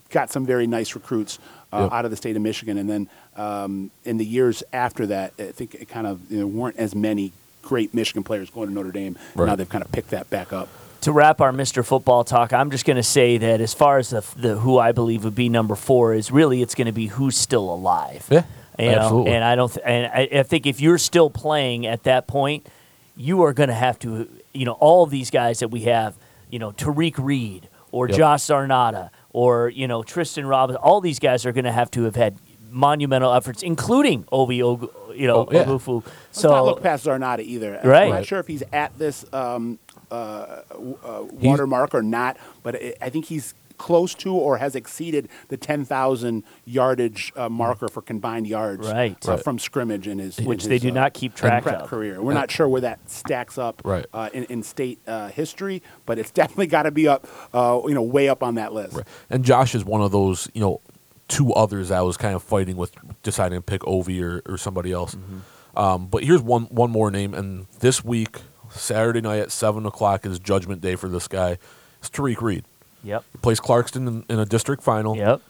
Speaker 3: got some very nice recruits uh,
Speaker 2: Yep.
Speaker 3: out of the state of Michigan, and then um, in the years after that, I think it kind of there weren't as many great Michigan players going to Notre Dame.
Speaker 2: Right.
Speaker 3: Now they've kind of picked that back up.
Speaker 1: To wrap our Mr. Football talk, I'm just going to say that as far as the, the who I believe would be number four is really it's going to be who's still alive.
Speaker 2: Yeah,
Speaker 1: You know. And I don't. Th- and I, I think if you're still playing at that point, you are going to have to. You know, all of these guys that we have. You know, Tariq Reed or
Speaker 2: Yep.
Speaker 1: Josh Zarnata or you know Tristan Robinson. All these guys are going to have to have had monumental efforts, including Obi. Og- you know,
Speaker 2: Oh, yeah.
Speaker 1: Oghoufo.
Speaker 3: Let's not look past Zarnata either.
Speaker 1: Right.
Speaker 3: I'm not sure if he's at this um, uh, uh, watermark or not, but I I think he's close to or has exceeded the 10,000 yardage uh, marker for combined yards
Speaker 1: Right.
Speaker 3: uh,
Speaker 2: Right.
Speaker 3: from scrimmage in his
Speaker 1: which
Speaker 3: in
Speaker 1: they
Speaker 3: his,
Speaker 1: do
Speaker 3: uh,
Speaker 1: not keep track of.
Speaker 3: career. We're not sure where that stacks up
Speaker 2: Right.
Speaker 3: uh, in, in state uh, history, but it's (laughs) definitely got to be up, uh, you know, way up on that list.
Speaker 2: Right. And Josh is one of those, you know, two others I was kind of fighting with deciding to pick Ovi or, or somebody else.
Speaker 1: Mm-hmm.
Speaker 2: Um, but here's one one more name, and this week, Saturday night at seven o'clock is Judgment Day for this guy. It's Tariq Reed.
Speaker 1: Yep.
Speaker 2: He plays Clarkston in, in a district final.
Speaker 1: Yep.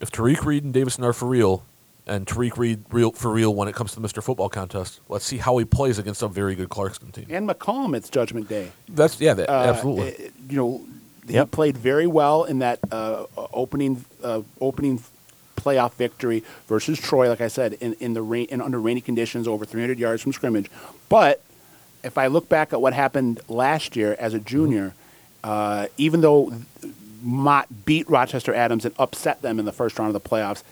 Speaker 2: If Tariq Reed and Davison are for real, and Tariq Reed real for real when it comes to the Mr. Football contest, let's see how he plays against a very good Clarkston team.
Speaker 3: And McCollum, it's Judgment Day.
Speaker 2: That's yeah, that,
Speaker 3: uh,
Speaker 2: absolutely.
Speaker 3: you know, he
Speaker 1: Yep.
Speaker 3: played very well in that uh, opening uh, opening playoff victory versus Troy. Like I said, in in the rain in under rainy conditions, over 300 yards from scrimmage. But if I look back at what happened last year as a junior, uh, even though Mott beat Rochester Adams and upset them in the first round of the playoffs.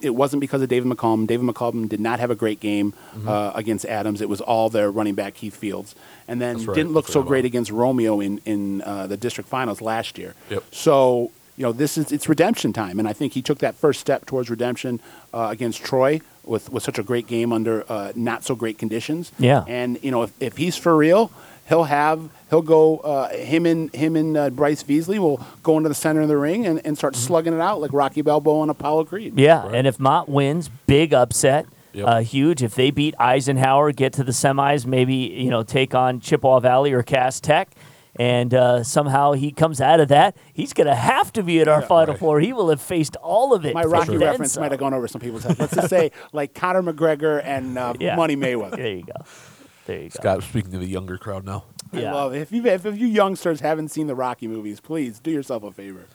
Speaker 3: It wasn't because of David McCollum. David McCollum did not have a great game
Speaker 2: Mm-hmm.
Speaker 3: uh, against Adams. It was all their running back Keith Fields, and then
Speaker 2: That's right.
Speaker 3: didn't look
Speaker 2: I
Speaker 3: so great
Speaker 2: about
Speaker 3: against Romeo in in uh, the district finals last year.
Speaker 2: Yep.
Speaker 3: So you know this is it's redemption time, and I think he took that first step towards redemption uh, against Troy with with such a great game under uh, not so great conditions.
Speaker 1: Yeah.
Speaker 3: And you know if, if he's for real, he'll have he'll go uh, him and him and uh, Bryce Beasley will go into the center of the ring and, and start
Speaker 2: Mm-hmm.
Speaker 3: slugging it out like Rocky Balboa and Apollo Creed.
Speaker 1: Yeah,
Speaker 2: Right.
Speaker 1: and if Mott wins, big upset,
Speaker 2: Yep.
Speaker 1: uh, huge. If they beat Eisenhower, get to the semis, maybe you know take on Chippewa Valley or Cass Tech, and uh, somehow he comes out of that, he's going to have to be at our
Speaker 3: Yeah.
Speaker 1: Final
Speaker 2: Right.
Speaker 1: Four. He will have faced all of it.
Speaker 3: My Rocky
Speaker 1: then
Speaker 3: reference
Speaker 1: some.
Speaker 3: might have gone over some people's heads. Let's just say (laughs) like Conor McGregor and uh,
Speaker 1: Yeah.
Speaker 3: Money Mayweather.
Speaker 1: There you go. There you go.
Speaker 2: Scott, speaking to the younger crowd now.
Speaker 1: Yeah.
Speaker 3: I love it. If you if, if you youngsters haven't seen the Rocky movies, please do yourself a favor.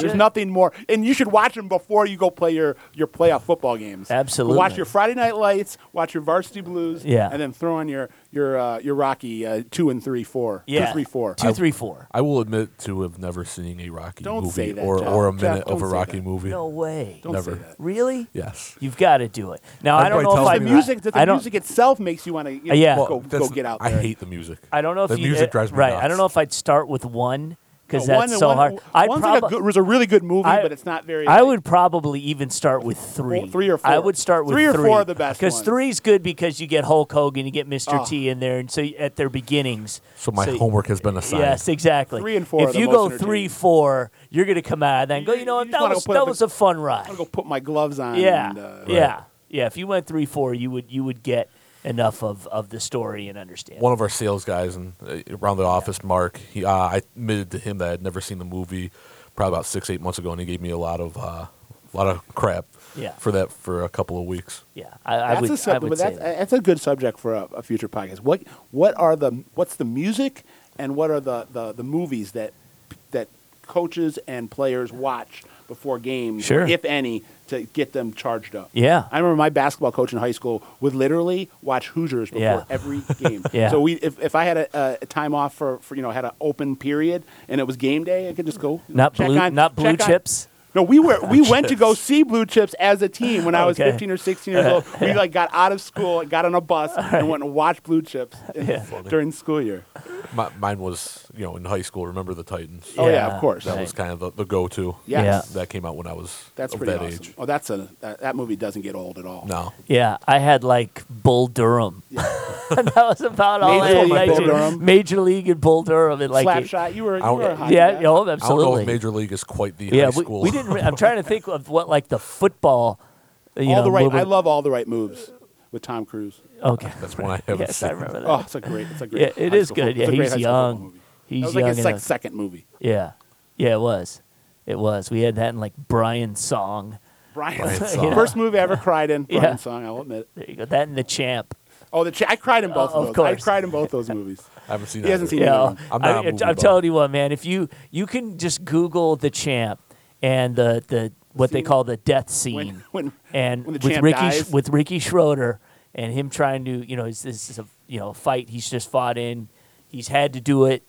Speaker 3: There's nothing more, and you should watch them before you go play your, your playoff football games.
Speaker 1: Absolutely.
Speaker 3: watch your Friday Night Lights, watch your Varsity Blues,
Speaker 1: Yeah.
Speaker 3: and then throw on your your uh, your Rocky uh, two and three four,
Speaker 1: Yeah.
Speaker 3: two three four.
Speaker 1: Two, three, four.
Speaker 2: I will admit to have never seen a Rocky
Speaker 3: Don't
Speaker 2: movie
Speaker 3: say that,
Speaker 2: or,
Speaker 3: Jeff.
Speaker 2: or a
Speaker 3: Jeff,
Speaker 2: minute
Speaker 3: don't
Speaker 2: of a
Speaker 3: say
Speaker 2: Rocky
Speaker 3: that.
Speaker 2: movie.
Speaker 1: No way.
Speaker 3: Don't
Speaker 2: Never.
Speaker 3: say that.
Speaker 1: Really?
Speaker 2: Yes.
Speaker 1: You've got to do it. Now I don't
Speaker 2: Everybody
Speaker 1: know if
Speaker 2: tells
Speaker 1: I
Speaker 3: The
Speaker 2: me
Speaker 3: music, the
Speaker 1: I don't.
Speaker 3: music itself makes you want to you know,
Speaker 1: Yeah.
Speaker 3: go,
Speaker 2: that's-
Speaker 3: go get out
Speaker 2: I hate the music.
Speaker 1: I don't know if
Speaker 2: the
Speaker 1: you,
Speaker 2: music
Speaker 1: uh,
Speaker 2: drives me
Speaker 1: right.
Speaker 2: nuts.
Speaker 1: I don't know if I'd start with one because
Speaker 3: Uh,
Speaker 1: that's
Speaker 3: one-
Speaker 1: so
Speaker 3: one-
Speaker 1: hard. I'd
Speaker 3: one's like a good, was a really good movie,
Speaker 1: I-
Speaker 3: but it's not very.
Speaker 1: I
Speaker 3: like-
Speaker 1: would probably even start with three.
Speaker 3: Well, three or
Speaker 1: I would start with
Speaker 3: Three or
Speaker 1: three
Speaker 3: four are the best
Speaker 1: Because
Speaker 3: ones.
Speaker 1: three's good because you get Hulk Hogan, you get Mr.
Speaker 3: Oh.
Speaker 1: T in there, and so at their beginnings.
Speaker 2: So my
Speaker 1: So-
Speaker 2: homework has been assigned.
Speaker 1: Yes, exactly.
Speaker 3: Three and four are
Speaker 1: If
Speaker 3: the
Speaker 1: you
Speaker 3: most
Speaker 1: go three, four, you're going to come out of that and then go.
Speaker 3: You-
Speaker 1: You know what? That was that
Speaker 3: up a-
Speaker 1: was a fun ride.
Speaker 3: I'm gonna go put my gloves on.
Speaker 1: Yeah,
Speaker 3: and, uh,
Speaker 1: yeah, yeah. If you went three, four, you would you would get enough of, of the story and understand.
Speaker 2: One of our sales guys and uh, around the office, Mark, he, uh, I admitted to him that I'd never seen the movie probably about six, eight months ago, and he gave me a lot of uh, a lot of crap
Speaker 1: Yeah.
Speaker 2: for that for a couple of weeks.
Speaker 1: yeah, I, I
Speaker 3: that's
Speaker 1: would.
Speaker 3: a
Speaker 1: I
Speaker 3: subject,
Speaker 1: would
Speaker 3: but
Speaker 1: say
Speaker 3: that's,
Speaker 1: that.
Speaker 3: that's a good subject for a, a future podcast. What what are the what's the music and what are the, the, the movies that that coaches and players watch before games,
Speaker 1: Sure.
Speaker 3: if any, to get them charged up?
Speaker 1: Yeah.
Speaker 3: I remember my basketball coach in high school would literally watch Hoosiers before
Speaker 1: Yeah.
Speaker 3: every (laughs) game.
Speaker 1: Yeah.
Speaker 3: So we if, if I had a, a time off for, for you know had an open period and it was game day, I could just go
Speaker 1: Not blue,
Speaker 3: on-
Speaker 1: not blue
Speaker 3: check on-
Speaker 1: chips.
Speaker 3: No, we were we went to go see Blue Chips as a team when I was
Speaker 1: Okay.
Speaker 3: 15 or 16 years old. We (laughs) like got out of school, and got on a bus, and went and watched Blue Chips
Speaker 1: Yeah.
Speaker 3: during school year.
Speaker 2: My, mine was, you know, in high school. Remember the Titans?
Speaker 3: Oh yeah,
Speaker 1: Yeah.
Speaker 3: of course.
Speaker 2: That
Speaker 1: Right.
Speaker 2: was kind of the, the go-to.
Speaker 3: Yes.
Speaker 1: Yeah.
Speaker 2: That came out when I was
Speaker 3: That's
Speaker 2: of
Speaker 3: pretty
Speaker 2: that
Speaker 3: awesome.
Speaker 2: age.
Speaker 3: Oh, that's a that, that movie doesn't get old at all.
Speaker 2: No.
Speaker 1: Yeah, I had like Bull Durham. (laughs) (laughs) that was about all
Speaker 3: Major
Speaker 1: I had.
Speaker 3: League Bull
Speaker 1: Major,
Speaker 3: Durham.
Speaker 1: Major League and Bull Durham. And like
Speaker 3: Slap shot. You were, you were a hockey
Speaker 1: Yeah,
Speaker 3: guy.
Speaker 1: Oh, you know,
Speaker 2: I don't know if Major League is quite the
Speaker 1: yeah,
Speaker 2: high
Speaker 1: we, we didn't didn't. Re- I'm trying to think of what like the football. You
Speaker 3: all
Speaker 1: know,
Speaker 3: the right.
Speaker 1: movie-
Speaker 3: I love all the right moves with Tom Cruise.
Speaker 1: Okay.
Speaker 2: That's one I haven't
Speaker 1: yes,
Speaker 2: seen.
Speaker 1: I remember that.
Speaker 3: Oh, it's a great. It's a great.
Speaker 1: yeah, it
Speaker 3: high
Speaker 1: is
Speaker 3: school
Speaker 1: good.
Speaker 3: football-
Speaker 1: Yeah,
Speaker 3: it's a great
Speaker 1: he's
Speaker 3: high school football
Speaker 1: young.
Speaker 3: movie.
Speaker 1: He's
Speaker 3: That was like his like
Speaker 1: a-
Speaker 3: second movie.
Speaker 1: Yeah, yeah, it was. It was. We had that in like Brian's song.
Speaker 3: Brian,
Speaker 2: Brian
Speaker 1: Song.
Speaker 3: first movie I ever cried in. (laughs) Brian
Speaker 1: Yeah.
Speaker 3: song. I'll admit.
Speaker 1: There you go. That and the champ.
Speaker 3: Oh, the ch- I cried in both
Speaker 1: Oh,
Speaker 3: of
Speaker 1: of
Speaker 3: those. I cried in both those (laughs) movies.
Speaker 2: I haven't seen. That.
Speaker 3: He hasn't
Speaker 2: either.
Speaker 3: seen
Speaker 1: Yeah,
Speaker 3: either.
Speaker 2: I'm not a
Speaker 1: I,
Speaker 2: movie
Speaker 1: am telling you what, man. If you you can just Google the champ and the the what they call the death scene,
Speaker 3: When- (laughs) when-
Speaker 1: and
Speaker 3: when
Speaker 1: with Ricky
Speaker 3: dies.
Speaker 1: with Ricky Schroder and him trying to you know this is a you know fight. He's just fought in, he's had to do it,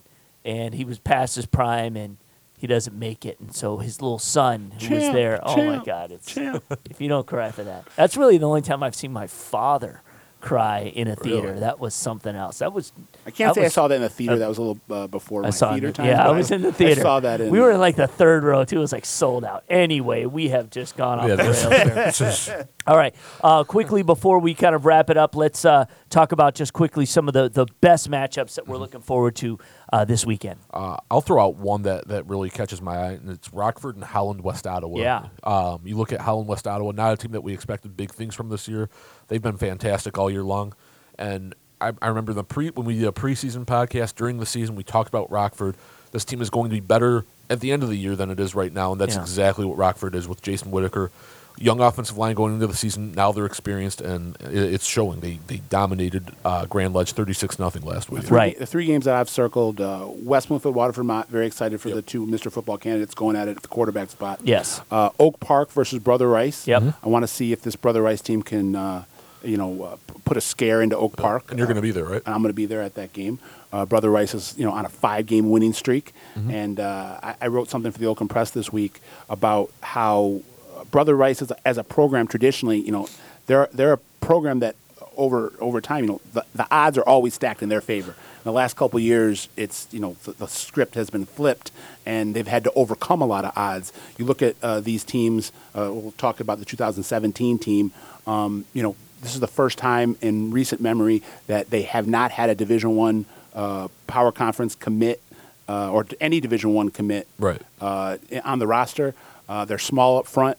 Speaker 1: and he was past his prime and he doesn't make it, and so his little son who was
Speaker 3: Champ,
Speaker 1: there, oh my God, it's
Speaker 3: champ. (laughs)
Speaker 1: if you don't cry for that, that's really the only time I've seen my father cry in a theater.
Speaker 2: Really?
Speaker 1: That was something else. That was
Speaker 3: I can't
Speaker 1: that
Speaker 3: say I saw that in a theater.
Speaker 1: uh,
Speaker 3: that was a little uh, before
Speaker 1: I
Speaker 3: my
Speaker 1: saw
Speaker 3: theater
Speaker 1: it.
Speaker 3: time.
Speaker 1: Yeah, I was in the (laughs) theater.
Speaker 3: I saw that in.
Speaker 1: we were in like the third row too. It was like sold out. Anyway, we have just gone off
Speaker 2: Yeah,
Speaker 1: the rails there. (laughs)
Speaker 2: this is-
Speaker 1: All right, uh, quickly before we kind of wrap it up, let's uh, talk about just quickly some of the, the best matchups that we're looking forward to uh, this weekend.
Speaker 2: Uh, I'll throw out one that, that really catches my eye, and it's Rockford and Holland West Ottawa.
Speaker 1: Yeah.
Speaker 2: Um, you look at Holland West Ottawa, not a team that we expected big things from this year. They've been fantastic all year long, and I, I remember the pre when we did a preseason podcast during the season, we talked about Rockford. This team is going to be better at the end of the year than it is right now, and that's
Speaker 1: Yeah.
Speaker 2: exactly what Rockford is with Jason Whitaker. Young offensive line going into the season. Now they're experienced, and it's showing. They they dominated uh, Grand Ledge thirty six nothing last week.
Speaker 3: Three-
Speaker 1: Right.
Speaker 3: The three games that I've circled: uh, West Bloomfield, Waterford, Mott. Very excited for the two Mr. Football candidates going at it at the quarterback spot.
Speaker 1: Yes.
Speaker 3: Uh, Oak Park versus Brother Rice.
Speaker 1: Yep. Mhm.
Speaker 3: I want to see if this Brother Rice team can, uh, you know, uh, put a scare into Oak Park.
Speaker 2: And you're going to be there, right?
Speaker 3: and I'm going to be there at that game. Uh, Brother Rice is, you know, on a five-game winning streak,
Speaker 2: Mm-hmm.
Speaker 3: and uh, I, I wrote something for the Oakland Press this week about how Brother Rice, as a, as a program, traditionally, you know, they're they're a program that over over time, you know, the, the odds are always stacked in their favor. In the last couple of years, it's you know the, the script has been flipped, and they've had to overcome a lot of odds. You look at uh, these teams. Uh, we'll talk about the 2017 team. Um, you know, this is the first time in recent memory that they have not had a Division One uh, power conference commit uh, or any Division One commit
Speaker 2: Right.
Speaker 3: uh, on the roster. Uh, they're small up front.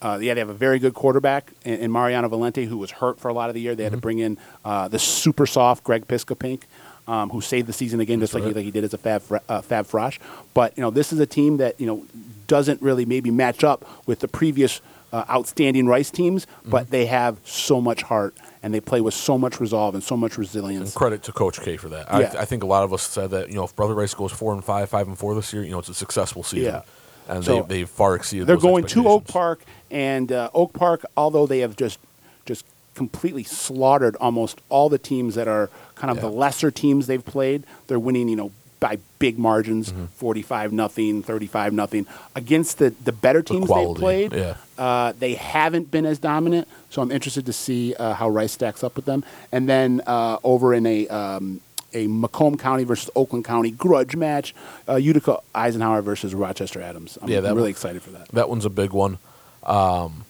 Speaker 3: Uh, yeah, they have a very good quarterback in, in Mariano Valente, who was hurt for a lot of the year. They had to bring in uh, the super soph Greg Piscopink, um, who saved the season again, just like, he, like he did as a Fab, uh, Fab Frosh. But you know, this is a team that you know doesn't really maybe match up with the previous uh, outstanding Rice teams, but they have so much heart and they play with so much resolve and so much resilience.
Speaker 2: And credit to Coach K for that. I,
Speaker 3: Yeah.
Speaker 2: I think a lot of us said that you know if Brother Rice goes four and five, five and four this year, you know it's a successful season.
Speaker 3: Yeah.
Speaker 2: And
Speaker 3: So,
Speaker 2: they they far exceeded.
Speaker 3: They're going to Oak. Park, and uh, Oak Park, although they have just just completely slaughtered almost all the teams that are kind of
Speaker 2: Yeah.
Speaker 3: the lesser teams they've played, they're winning, you know, by big margins,
Speaker 2: Mm-hmm.
Speaker 3: 45 nothing, 35 nothing. Against the, the better teams they've played,
Speaker 2: yeah.
Speaker 3: uh, they haven't been as dominant. So I'm interested to see uh, how Rice stacks up with them. And then uh, over in a um, a Macomb County versus Oakland County grudge match, uh, Utica Eisenhower versus Rochester Adams. I'm,
Speaker 2: Yeah, that
Speaker 3: really
Speaker 2: one-
Speaker 3: excited for that.
Speaker 2: That one's a big one. Um,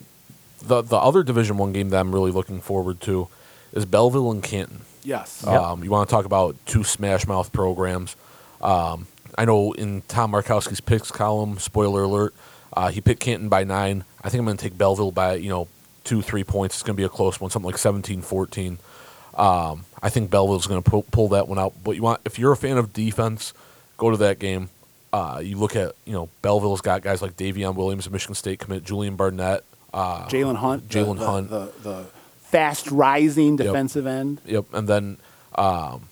Speaker 2: the the other Division One game that I'm really looking forward to is Belleville and Canton.
Speaker 3: Yes.
Speaker 1: Yep.
Speaker 2: Um, you want to talk about two smash mouth programs? Um, I know in Tom Markowski's picks column, spoiler alert, uh, he picked Canton by nine. I think I'm going to take Belleville by you know two three points. It's going to be a close one, something like 17-14. Um, I think Belleville's going to pull, pull that one out. But you want if you're a fan of defense, go to that game. Uh, you look at you know Belleville's got guys like Davion Williams, Michigan State commit, Julian Barnett. Uh,
Speaker 3: Jalen Hunt. the-
Speaker 2: Jalen
Speaker 3: the-
Speaker 2: Hunt.
Speaker 3: The, the fast rising defensive end.
Speaker 2: Yep, and then um,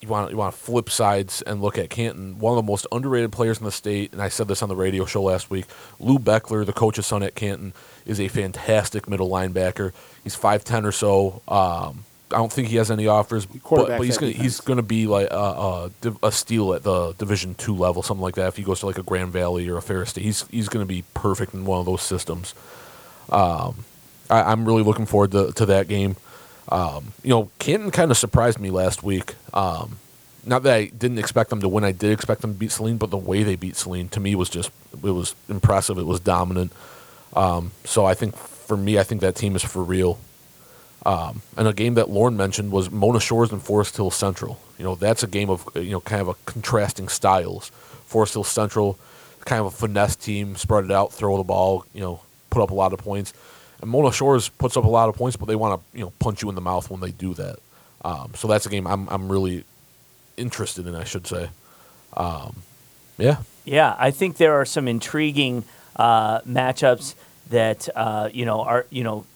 Speaker 2: you want you want to flip sides and look at Canton, one of the most underrated players in the state. And I said this on the radio show last week. Lou Baechler, the coach's son at Canton, is a fantastic middle linebacker. He's five ten or so. Um, I don't think he has any offers, but, but he's gonna,
Speaker 3: defense.
Speaker 2: he's going to be like a, a, a steal at the Division two level, something like that. If he goes to like a Grand Valley or a Ferris State, he's he's going to be perfect in one of those systems. Um, I, I'm really looking forward to, to that game. Um, you know, Canton kind of surprised me last week. Um, not that I didn't expect them to win, I did expect them to beat Saline, but the way they beat Saline to me was just it was impressive. It was dominant. Um, so I think for me, I think that team is for real. Um, and a game that Lauren mentioned was Mona Shores and Forest Hill Central. You know, that's a game of you know kind of a contrasting styles. Forest Hill Central kind of a finesse team, spread it out, throw the ball, you know, put up a lot of points. And Mona Shores puts up a lot of points, but they want to you know punch you in the mouth when they do that. Um, so that's a game I'm I'm really interested in, I should say. Um, yeah,
Speaker 1: Yeah, I think there are some intriguing uh, matchups that uh, you know are you know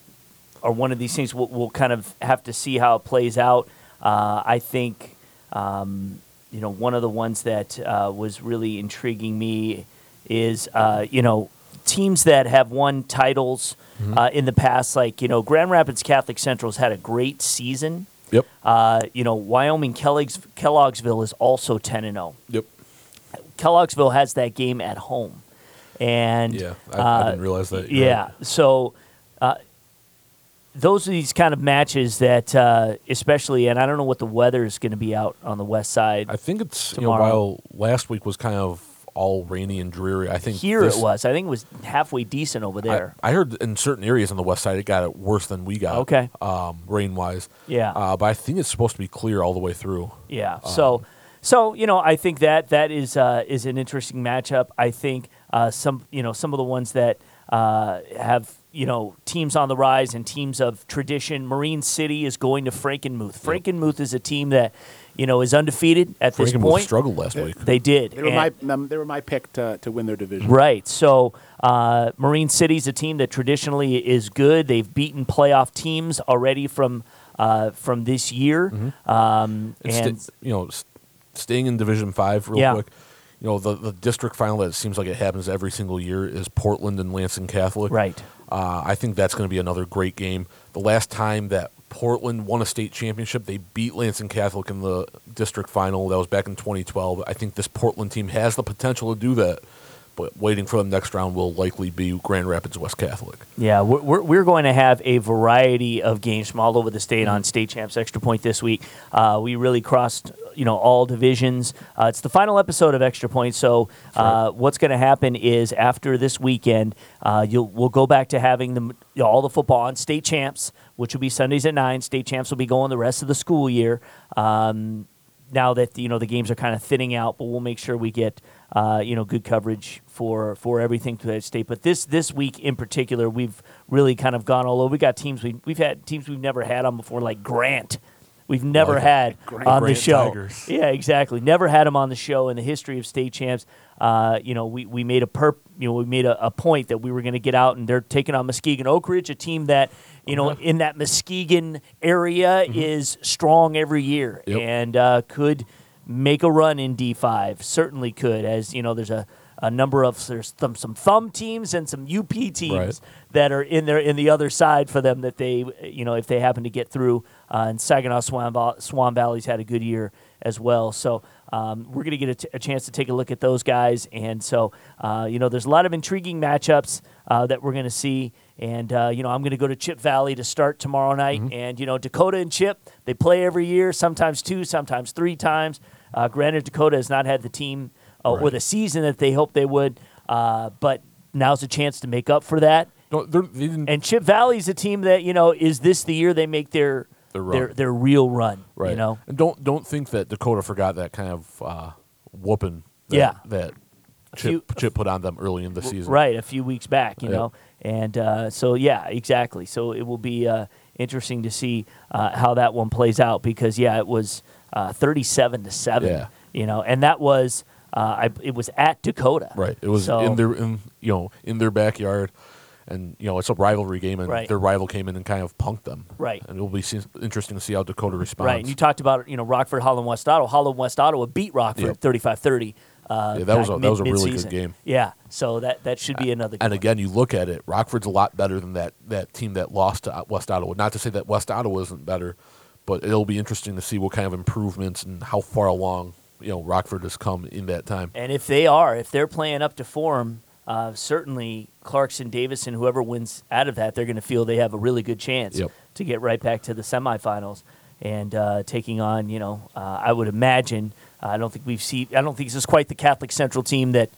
Speaker 1: are one of these things we'll, we'll kind of have to see how it plays out. Uh, I think um, you know one of the ones that uh, was really intriguing me is uh, you know teams that have won titles uh, in the past, like you know Grand Rapids Catholic Central's had a great season.
Speaker 2: yep,
Speaker 1: Uh, you know Wyoming Kellogg's, Kelloggsville is also ten and zero.
Speaker 2: yep,
Speaker 1: Kelloggsville has that game at home, and
Speaker 2: yeah. I,
Speaker 1: uh,
Speaker 2: I didn't realize that.
Speaker 1: Yeah,
Speaker 2: right.
Speaker 1: so uh, those are these kind of matches that, uh, especially, and I don't know what the weather is going to be out on the west side.
Speaker 2: I think it's you know while last week was kind of all rainy and dreary. I think
Speaker 1: Here
Speaker 2: this-
Speaker 1: it was. I think it was halfway decent over there.
Speaker 2: I heard in certain areas on the west side it got it worse than we got.
Speaker 1: Okay.
Speaker 2: Um, rain wise.
Speaker 1: Yeah.
Speaker 2: Uh, but I think it's supposed to be clear all the way through.
Speaker 1: Yeah. So, so you know, I think that that is uh, is an interesting matchup. I think uh, some you know some of the ones that uh, have you know teams on the rise and teams of tradition. Marine City is going to Frankenmuth. Frankenmuth is a team that you know is undefeated at this
Speaker 2: Frankenmuth
Speaker 1: point.
Speaker 2: struggled last week.
Speaker 1: They did.
Speaker 3: They were
Speaker 1: And-
Speaker 3: my um, they were my pick to, to win their division.
Speaker 1: Right. So uh, Marine is a team that traditionally is good. They've beaten playoff teams already from uh, from this year.
Speaker 2: Mm-hmm.
Speaker 1: Um,
Speaker 2: And
Speaker 1: and
Speaker 2: sta- you know, s- staying in Division Five real
Speaker 1: Yeah.
Speaker 2: quick. You know, the the district final that seems like it happens every single year is Portland and Lansing Catholic.
Speaker 1: right.
Speaker 2: Uh, I think that's going to be another great game. The last time that Portland won a state championship, they beat Lansing Catholic in the district final. That was back in 2012. I think this Portland team has the potential to do that, but waiting for the next round will likely be Grand Rapids West Catholic.
Speaker 1: Yeah, we're, we're, going to have a variety of games from all over the state on State Champs Extra Point this week. Uh, we really crossed, you know, all divisions. Uh, it's the final episode of Extra Point, so uh, what's going to happen is after this weekend, uh, you'll we'll go back to having the, you know, all the football on State Champs, which will be Sundays at nine. State Champs will be going the rest of the school year. Um, now that you know the games are kind of thinning out, but we'll make sure we get uh, you know good coverage for for everything to that state. But this this week in particular, we've really kind of gone all over. We got teams we we've had teams we've never had on before, like Grant. We've never
Speaker 2: Like
Speaker 1: had on the show.
Speaker 2: Tigers.
Speaker 1: Yeah, exactly. Never had them on the show in the history of state champs. Uh, you know, we, we made a perp, you know, we made a, a point that we were going to get out, and they're taking on Muskegon Oak Ridge, a team that you know in that Muskegon area is strong every year
Speaker 2: Yep.
Speaker 1: and uh, could make a run in D five. Certainly could, as you know, there's a, a number of there's some, some thumb teams and some UP teams
Speaker 2: Right.
Speaker 1: that are in there in the other side for them that they you know if they happen to get through. Uh, and Saginaw Swan, Swan Valley's had a good year as well. So um, we're going to get a, t- a chance to take a look at those guys. And so uh, you know there's a lot of intriguing matchups uh, that we're going to see. And uh, you know I'm going to go to Chip Valley to start tomorrow night. And you know Dakota and Chip they play every year, sometimes two, sometimes three times. Uh, granted, Dakota has not had the team uh, or the season that they hoped they would, uh, but now's a chance to make up for that.
Speaker 2: No, they're- didn't.
Speaker 1: And Chip Valley's a team that you know is this the year they make their
Speaker 2: Their
Speaker 1: their, their real run.
Speaker 2: right.
Speaker 1: You know.
Speaker 2: and don't don't think that Dakota forgot that kind of uh, whooping. That,
Speaker 1: Yeah.
Speaker 2: that
Speaker 1: few-
Speaker 2: Chip Chip put on them early in the season.
Speaker 1: Right, a few weeks back, you
Speaker 2: Yeah.
Speaker 1: know, and uh, so yeah, exactly. So it will be uh, interesting to see uh, how that one plays out because yeah, it was uh, thirty-seven to seven,
Speaker 2: Yeah.
Speaker 1: you know, and that was uh, I, it was at Dakota,
Speaker 2: Right. It was
Speaker 1: So-
Speaker 2: in their in you know in their backyard, and you know it's a rivalry game, and
Speaker 1: Right.
Speaker 2: their rival came in and kind of punked them.
Speaker 1: Right.
Speaker 2: And it will be interesting to see how Dakota responds.
Speaker 1: Right, and you talked about you know Rockford, Holland, West Ottawa. Holland, West Ottawa beat Rockford
Speaker 2: Yep.
Speaker 1: 35-30. Uh,
Speaker 2: Yeah, that was a- that was a
Speaker 1: mid-
Speaker 2: really good
Speaker 1: mid-season.
Speaker 2: game.
Speaker 1: Yeah, so that that should be another. Good
Speaker 2: and
Speaker 1: one.
Speaker 2: again, you look at it, Rockford's a lot better than that that team that lost to West Ottawa. Not to say that West Ottawa isn't better, but it'll be interesting to see what kind of improvements and how far along you know Rockford has come in that time.
Speaker 1: And if they are, if they're playing up to form, uh, certainly Clarkson, Davison, whoever wins out of that, they're going to feel they have a really good chance
Speaker 2: Yep.
Speaker 1: to get right back to the semifinals and uh, taking on. You know, uh, I would imagine. I don't think we've seen. I don't think this is quite the Catholic Central team that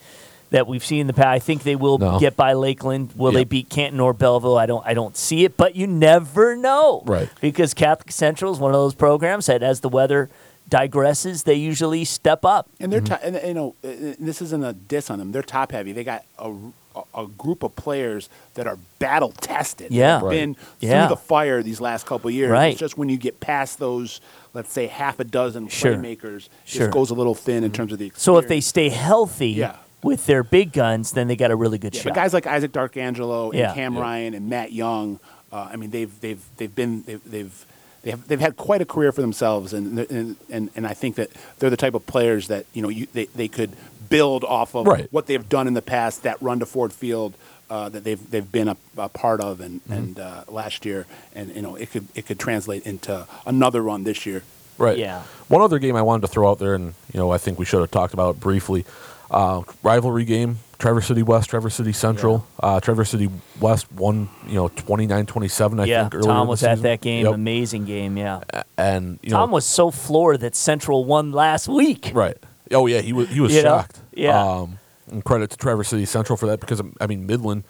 Speaker 1: that we've seen in the past. I think they will
Speaker 2: No.
Speaker 1: get by Lakeland. Will they beat Canton or Belleville? I don't. I don't see it, but you never know.
Speaker 2: Right.
Speaker 1: Because Catholic Central is one of those programs that, as the weather digresses, they usually step up.
Speaker 3: And they're, to- and, you know, this isn't a diss on them. They're top heavy. They got a, a, a group of players that are battle tested.
Speaker 1: Yeah.
Speaker 3: They've been
Speaker 1: Yeah.
Speaker 3: through the fire these last couple of years.
Speaker 1: Right.
Speaker 3: It's just when you get past those, let's say, half a dozen
Speaker 1: Sure.
Speaker 3: playmakers,
Speaker 1: Sure.
Speaker 3: it goes a little thin in terms of the experience.
Speaker 1: So if they stay healthy
Speaker 3: Yeah.
Speaker 1: with their big guns, then they got a really good
Speaker 3: Yeah,
Speaker 1: shot.
Speaker 3: but guys like Isaac Darkangelo and
Speaker 1: Yeah.
Speaker 3: Cam
Speaker 2: Yeah.
Speaker 3: Ryan and Matt Young, uh, I mean, they've they've they've been they've they've they have, they've had quite a career for themselves, and and, and and I think that they're the type of players that you know you, they they could build off of
Speaker 2: Right.
Speaker 3: what they've done in the past. That run to Ford Field. Uh, that they've they've been a, a part of and
Speaker 2: Mm-hmm.
Speaker 3: and uh, last year and you know it could it could translate into another run this year.
Speaker 2: Right.
Speaker 1: Yeah.
Speaker 2: One other game I wanted to throw out there, and you know, I think we should have talked about it briefly. Uh, rivalry game: Traverse City West, Traverse City Central. Uh, Traverse City West won, you know, 29-27, I
Speaker 1: yeah,
Speaker 2: think. Earlier
Speaker 1: Tom was at that game.
Speaker 2: Yep.
Speaker 1: Amazing game. Yeah,
Speaker 2: And you
Speaker 1: Tom
Speaker 2: know,
Speaker 1: was so floored that Central won last week.
Speaker 2: right. Oh yeah, he was he was
Speaker 1: You know?
Speaker 2: shocked.
Speaker 1: Yeah.
Speaker 2: Um, and credit to Traverse City Central for that because I mean Midland,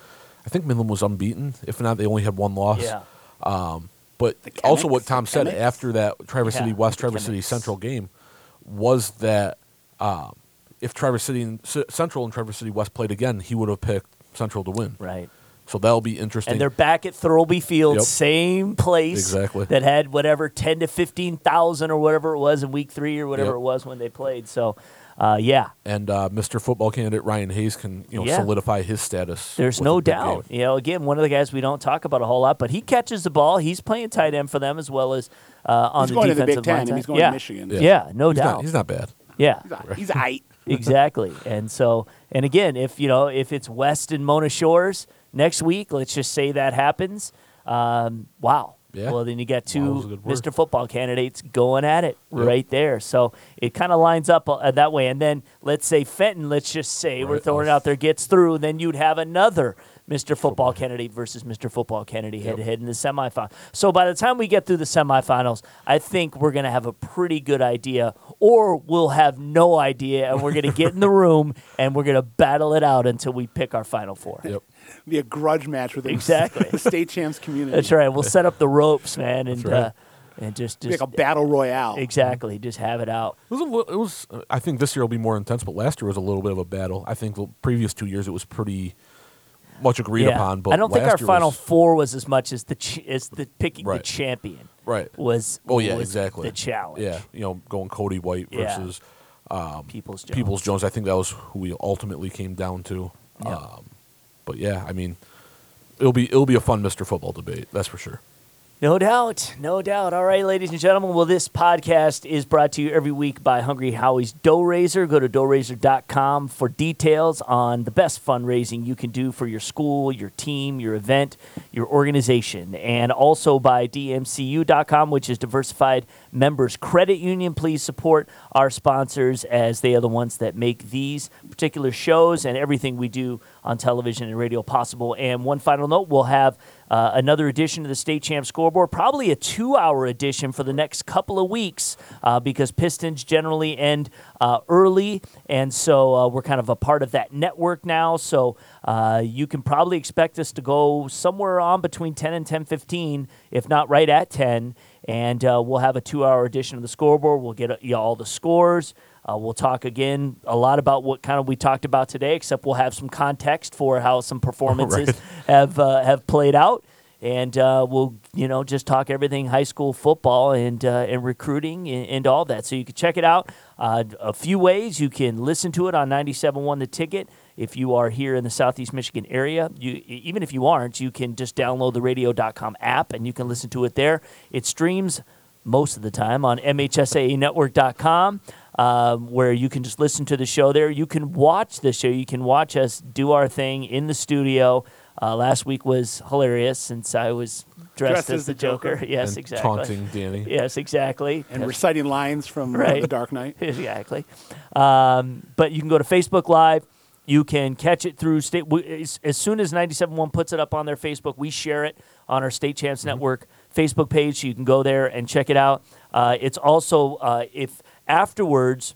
Speaker 2: I think Midland was unbeaten. If not, they only had one loss.
Speaker 1: Yeah,
Speaker 2: But also, what Tom said after that Traverse
Speaker 1: Yeah,
Speaker 2: City West, Traverse City Central game was that um, if Traverse City and C- Central and Traverse City West played again, he would have picked Central to win.
Speaker 1: right.
Speaker 2: So that'll be interesting.
Speaker 1: And they're back at Thirlby Field,
Speaker 2: Yep.
Speaker 1: same place
Speaker 2: Exactly.
Speaker 1: that had whatever ten to fifteen thousand or whatever it was in week three or whatever
Speaker 2: Yep.
Speaker 1: it was when they played. So, uh, yeah,
Speaker 2: and uh, Mr. Football candidate Ryan Hayes can you know
Speaker 1: Yeah.
Speaker 2: solidify his status.
Speaker 1: There's no doubt.
Speaker 2: game.
Speaker 1: You know, again, one of the guys we don't talk about a whole lot, but he catches the ball. He's playing tight end for them as well as uh, on
Speaker 3: He's
Speaker 1: the
Speaker 3: going to the
Speaker 1: defensive
Speaker 3: Big Ten
Speaker 1: line
Speaker 3: he's going
Speaker 1: yeah.
Speaker 3: to Michigan.
Speaker 1: Yeah, no
Speaker 2: he's
Speaker 1: doubt.
Speaker 2: Not, he's not bad.
Speaker 1: yeah,
Speaker 3: He's a- He's a height. (laughs)
Speaker 1: exactly. And so, and again, if you know, if it's West and Mona Shores next week, let's just say that happens. Um, wow.
Speaker 2: Yeah.
Speaker 1: Well, then you got two
Speaker 2: is a good word.
Speaker 1: Mr. Football candidates going at it
Speaker 2: Yep.
Speaker 1: right there. So it kind of lines up uh, that way. And then let's say Fenton, let's just say we're throwing it out there, gets through. Then you'd have another Mr. Football Kennedy versus Mr. Football Kennedy head to head in the semifinal. So by the time we get through the semifinals, I think we're going to have a pretty good idea, or we'll have no idea, and we're going to get in the (laughs) room and we're going to battle it out until we pick our final four.
Speaker 2: Yep.
Speaker 3: Be a grudge match with
Speaker 1: Exactly.
Speaker 3: the (laughs) state champs community.
Speaker 1: That's right. We'll set up the ropes, man, and
Speaker 2: right.
Speaker 1: uh, and just just
Speaker 3: like a battle royale.
Speaker 1: exactly just have it out.
Speaker 2: It was. A, li- it was. uh, I think this year will be more intense, but last year was a little bit of a battle. I think the previous two years it was pretty much agreed
Speaker 1: Yeah.
Speaker 2: upon. But
Speaker 1: I don't think our final
Speaker 2: was-
Speaker 1: four was as much as the ch- as the picking the champion
Speaker 2: Right.
Speaker 1: was.
Speaker 2: Oh yeah,
Speaker 1: was
Speaker 2: exactly.
Speaker 1: The challenge.
Speaker 2: Yeah, you know, going Cody White
Speaker 1: Yeah.
Speaker 2: versus
Speaker 1: Peoples Jones.
Speaker 2: Peoples Jones. I think that was who we ultimately came down to.
Speaker 1: Yeah.
Speaker 2: Um, but yeah, I mean, it'll be it'll be a fun Mr. Football debate. That's for sure.
Speaker 1: No doubt, no doubt. All right, ladies and gentlemen. Well, this podcast is brought to you every week by Hungry Howie's Dough Raiser. Go to doughraiser.com for details on the best fundraising you can do for your school, your team, your event, your organization. And also by DMCU.com, which is Diversified Members Credit Union. Please support our sponsors as they are the ones that make these particular shows and everything we do on television and radio possible. And one final note we'll have uh, another edition of the State Champ Scoreboard, probably a two hour edition for the next couple of weeks uh, because Pistons generally end uh, early. And so uh, we're kind of a part of that network now. So uh, you can probably expect us to go somewhere on between 10 and 10:15, if not right at 10. And we'll have a two hour edition of the scoreboard. We'll get you all the scores. Uh, we'll talk again a lot about what kind of we talked about today, except we'll have some context for how some (laughs) performances
Speaker 2: Right.
Speaker 1: have uh, have played out, and uh, we'll you know just talk everything high school football and uh, and recruiting and, and all that. So you can check it out uh, a few ways. You can listen to it on 97.1 The Ticket. If you are here in the Southeast Michigan area, you even if you aren't, you can just download the Radio.com app and you can listen to it there. It streams most of the time on MHSANetwork.com, um, where you can just listen to the show there. You can watch the show. You can watch us do our thing in the studio. Uh, last week was hilarious since I was dressed,
Speaker 3: Dressed
Speaker 1: as,
Speaker 3: as
Speaker 1: the
Speaker 3: the
Speaker 1: Joker.
Speaker 3: Joker. (laughs)
Speaker 1: Yes,
Speaker 2: and
Speaker 1: exactly.
Speaker 2: taunting Danny. (laughs)
Speaker 1: Yes, exactly.
Speaker 3: and reciting lines from uh, (laughs)
Speaker 1: Right.
Speaker 3: The Dark Knight.
Speaker 1: exactly. Um, but you can go to Facebook Live. You can catch it through state. we- As, as soon as 97.1 puts it up on their Facebook, we share it on our State Champs Network Facebook page. So you can go there and check it out. Uh, it's also, uh, if afterwards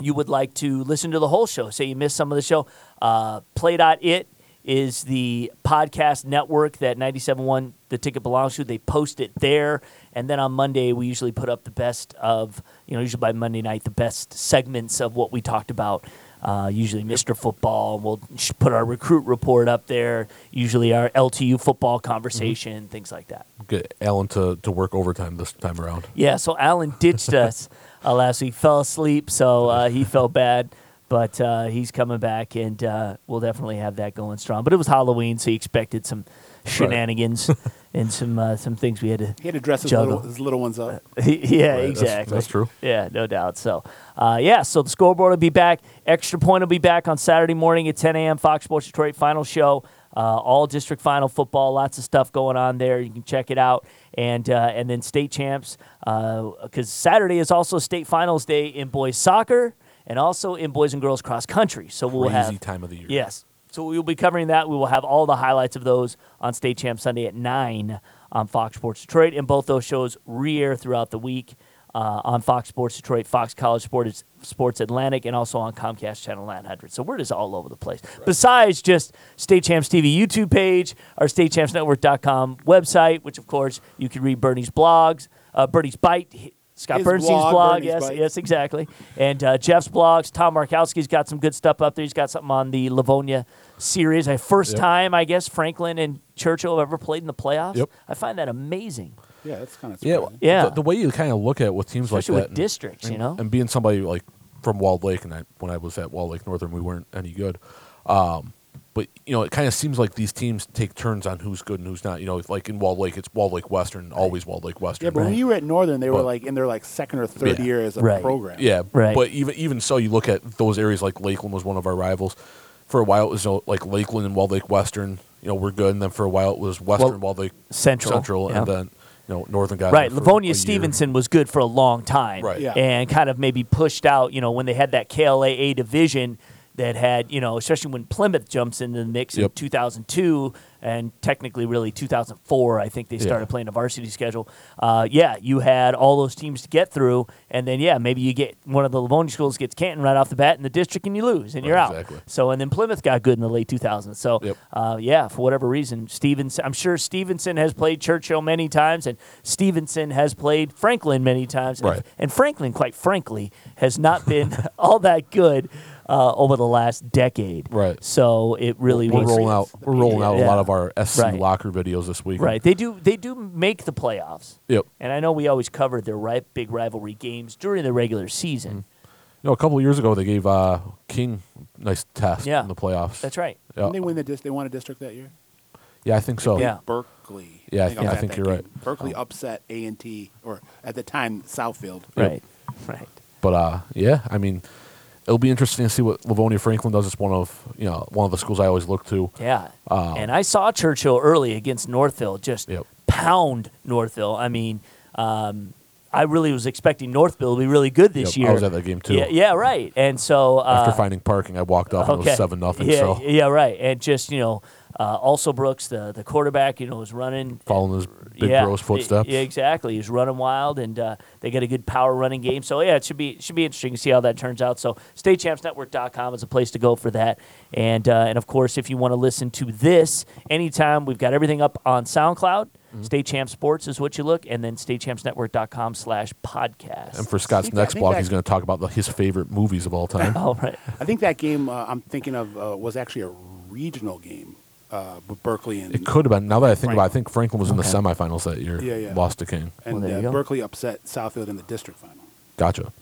Speaker 1: you would like to listen to the whole show, say you missed some of the show, uh, play.it is the podcast network that 97.1 The Ticket belongs to. They post it there. And then on Monday, we usually put up the best of, you know, usually by Monday night, the best segments of what we talked about. Uh, usually Mr. Football. We'll put our recruit report up there. Usually our LTU football conversation, things like that.
Speaker 2: Get Alan to, to work overtime this time around.
Speaker 1: Yeah, so Alan ditched (laughs) us uh, last week. Fell asleep, so uh, he felt (laughs) bad. But uh, he's coming back, and uh, we'll definitely have that going strong. But it was Halloween, so he expected some shenanigans (laughs) and some uh, some things we had to.
Speaker 3: He had to dress his little, his little ones up. (laughs)
Speaker 1: yeah,
Speaker 2: that's-
Speaker 1: exactly.
Speaker 2: that's true.
Speaker 1: Yeah, no doubt. So, uh, yeah, so the scoreboard will be back. Extra Point will be back on Saturday morning at 10 a.m. Fox Sports Detroit final show. Uh, all district final football, lots of stuff going on there. You can check it out, and uh, and then state champs because Saturday is also state finals day in boys soccer and also in boys and girls cross country. So we'll
Speaker 2: Crazy
Speaker 1: have
Speaker 2: time of the year.
Speaker 1: Yes. So we will be covering that. We will have all the highlights of those on State Champ Sunday at 9 on Fox Sports Detroit. And both those shows re air throughout the week uh, on Fox Sports Detroit, Fox College Sports, Sports Atlantic, and also on Comcast Channel 900. So we're just all over the place. Besides just State Champs TV YouTube page, our StateChampsNetwork.com website, which of course you can read Bernie's blogs, uh, Bernie's Bite. Scott
Speaker 3: His
Speaker 1: Bernstein's
Speaker 3: blog,
Speaker 1: blog, yes,
Speaker 3: Bite.
Speaker 1: yes, exactly. And uh, Jeff's blogs. Tom Markowski's got some good stuff up there. He's got something on the Livonia series. A first
Speaker 2: Yep.
Speaker 1: time, I guess, Franklin and Churchill have ever played in the playoffs.
Speaker 2: Yep.
Speaker 1: I find that amazing.
Speaker 3: Yeah, that's kind of
Speaker 2: Yeah,
Speaker 1: Yeah.
Speaker 2: The, the way you kind of look at with teams
Speaker 1: Especially
Speaker 2: like
Speaker 1: with
Speaker 2: that, and-
Speaker 1: districts, you know?
Speaker 2: and being somebody like from Walled Lake, and I, when I was at Walled Lake Northern, we weren't any good. Um, but you know, it kind of seems like these teams take turns on who's good and who's not. You know, like in Walled Lake, it's Walled Lake Western, always Walled Lake Western.
Speaker 3: Yeah, but when you were at Northern, they were like in their like second or third
Speaker 2: Yeah.
Speaker 3: year as a
Speaker 1: Right.
Speaker 3: program.
Speaker 2: Yeah,
Speaker 1: Right.
Speaker 2: But even even so, you look at those areas like Lakeland was one of our rivals. For a while, it was you know, like Lakeland and Walled Lake Western. You know, we're good, and then for a while, it was Western,
Speaker 1: Well,
Speaker 2: Walled Lake
Speaker 1: Central,
Speaker 2: Central,
Speaker 1: yeah.
Speaker 2: and then you know Northern guys.
Speaker 1: Right,
Speaker 2: for a
Speaker 1: Livonia
Speaker 2: year.
Speaker 1: Stevenson was good for a long time,
Speaker 2: Right.
Speaker 3: Yeah.
Speaker 1: and kind of maybe pushed out. You know, when they had that KLAA division that had, you know, especially when Plymouth jumps into the mix in 2002, and technically really 2004, I think they started
Speaker 2: Yeah.
Speaker 1: playing a varsity schedule. Uh, yeah, you had all those teams to get through, and then yeah, maybe you get one of the Livonia schools gets Canton right off the bat in the district, and you lose, and you're out.
Speaker 2: exactly.
Speaker 1: So, and then Plymouth got good in the late 2000s. So,
Speaker 2: Yep.
Speaker 1: uh, yeah, for whatever reason, Stevenson. I'm sure Stevenson has played Churchill many times, and Stevenson has played Franklin many times. And-
Speaker 2: Right.
Speaker 1: And, Franklin, quite frankly, has not been (laughs) all that good uh, over the last decade.
Speaker 2: Right.
Speaker 1: So it really
Speaker 2: we're
Speaker 1: was
Speaker 2: rolling out. We're rolling out
Speaker 1: Yeah.
Speaker 2: a lot of our SC
Speaker 1: Right.
Speaker 2: locker videos this week.
Speaker 1: Right. They do. They do make the playoffs.
Speaker 2: Yep.
Speaker 1: And I know we always covered their ri- big rivalry games during the regular season.
Speaker 2: You know, a couple of years ago, they gave uh, King a nice test
Speaker 1: Yeah.
Speaker 2: in the playoffs.
Speaker 1: That's right.
Speaker 2: Yeah,
Speaker 3: Didn't they win the dis- they won a district that year?
Speaker 2: yeah, I think so.
Speaker 1: Yeah.
Speaker 3: Berkeley.
Speaker 2: Yeah, I
Speaker 3: was
Speaker 2: think- I think you're
Speaker 3: game.
Speaker 2: right.
Speaker 3: Berkeley upset A and T, or at the time Southfield.
Speaker 2: Yep.
Speaker 1: Right. Right.
Speaker 2: But uh, yeah, I mean, it'll be interesting to see what Livonia Franklin does. It's one of you know one of the schools I always look to.
Speaker 1: Yeah.
Speaker 2: Um,
Speaker 1: and I saw Churchill early against Northville just
Speaker 2: Yep.
Speaker 1: pound Northville. I mean, um, I really was expecting Northville to be really good this
Speaker 2: Yep,
Speaker 1: year.
Speaker 2: I was at that game too.
Speaker 1: Yeah, yeah, right. And so uh,
Speaker 2: After finding parking, I walked up and it was seven nothing.
Speaker 1: Yeah,
Speaker 2: So
Speaker 1: yeah, right. And just you know, uh, also Brooks, the the quarterback, you know, was running.
Speaker 2: following his big
Speaker 1: yeah,
Speaker 2: bro's footsteps.
Speaker 1: Yeah, exactly. He's running wild, and uh, they got a good power running game. So yeah, it should be should be interesting to see how that turns out. So statechampsnetwork.com is a place to go for that. And uh, and of course, if you want to listen to this anytime, we've got everything up on SoundCloud.
Speaker 2: Mm-hmm.
Speaker 1: State Champ Sports is what you look, and then statechampsnetwork.com slash podcast.
Speaker 2: And for Scott's
Speaker 3: think
Speaker 2: next
Speaker 3: think
Speaker 2: block, he's going to talk about the, his favorite movies of all time. (laughs)
Speaker 1: oh, right.
Speaker 3: I think that game uh, I'm thinking of uh, was actually a regional game uh, with Berkeley and
Speaker 2: It could have been. Now that I think about it, I
Speaker 3: Franklin.
Speaker 2: think Franklin was in the
Speaker 1: Okay.
Speaker 2: semifinals that year.
Speaker 3: Yeah, yeah.
Speaker 2: Lost to King.
Speaker 3: and
Speaker 1: Well, there you
Speaker 3: uh,
Speaker 1: go.
Speaker 3: Berkeley upset Southfield in the district final.
Speaker 2: Gotcha.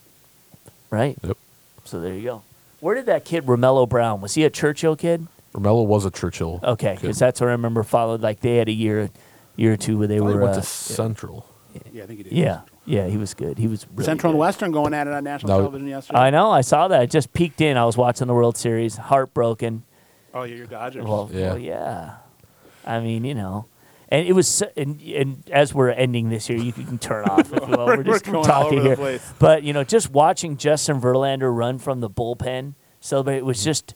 Speaker 1: Right.
Speaker 2: Yep.
Speaker 1: So there you go. Where did that kid Romello Brown? Was he a Churchill kid?
Speaker 2: Romello was a Churchill.
Speaker 1: Okay,
Speaker 2: kid.
Speaker 1: because that's what I remember. Followed like they had a year, year or two where they
Speaker 2: I thought
Speaker 1: were.
Speaker 2: went
Speaker 1: uh,
Speaker 2: to Central.
Speaker 3: Yeah, I think he did.
Speaker 1: yeah, yeah, he was good. He was really
Speaker 3: Central and
Speaker 1: good.
Speaker 3: Western going at it on national
Speaker 2: No.
Speaker 3: television yesterday.
Speaker 1: I know. I saw that. I just peeked in. I was watching the World Series. Heartbroken.
Speaker 3: Oh, yeah, your Dodgers.
Speaker 1: Well,
Speaker 2: Yeah.
Speaker 1: well, yeah. I mean, you know. And it was, so- and, and as we're ending this here, you can turn off if you will. We're
Speaker 3: We're
Speaker 1: just
Speaker 3: going all
Speaker 1: talking
Speaker 3: over the
Speaker 1: here.
Speaker 3: place.
Speaker 1: But you know, just watching Justin Verlander run from the bullpen celebrate it was mm-hmm. just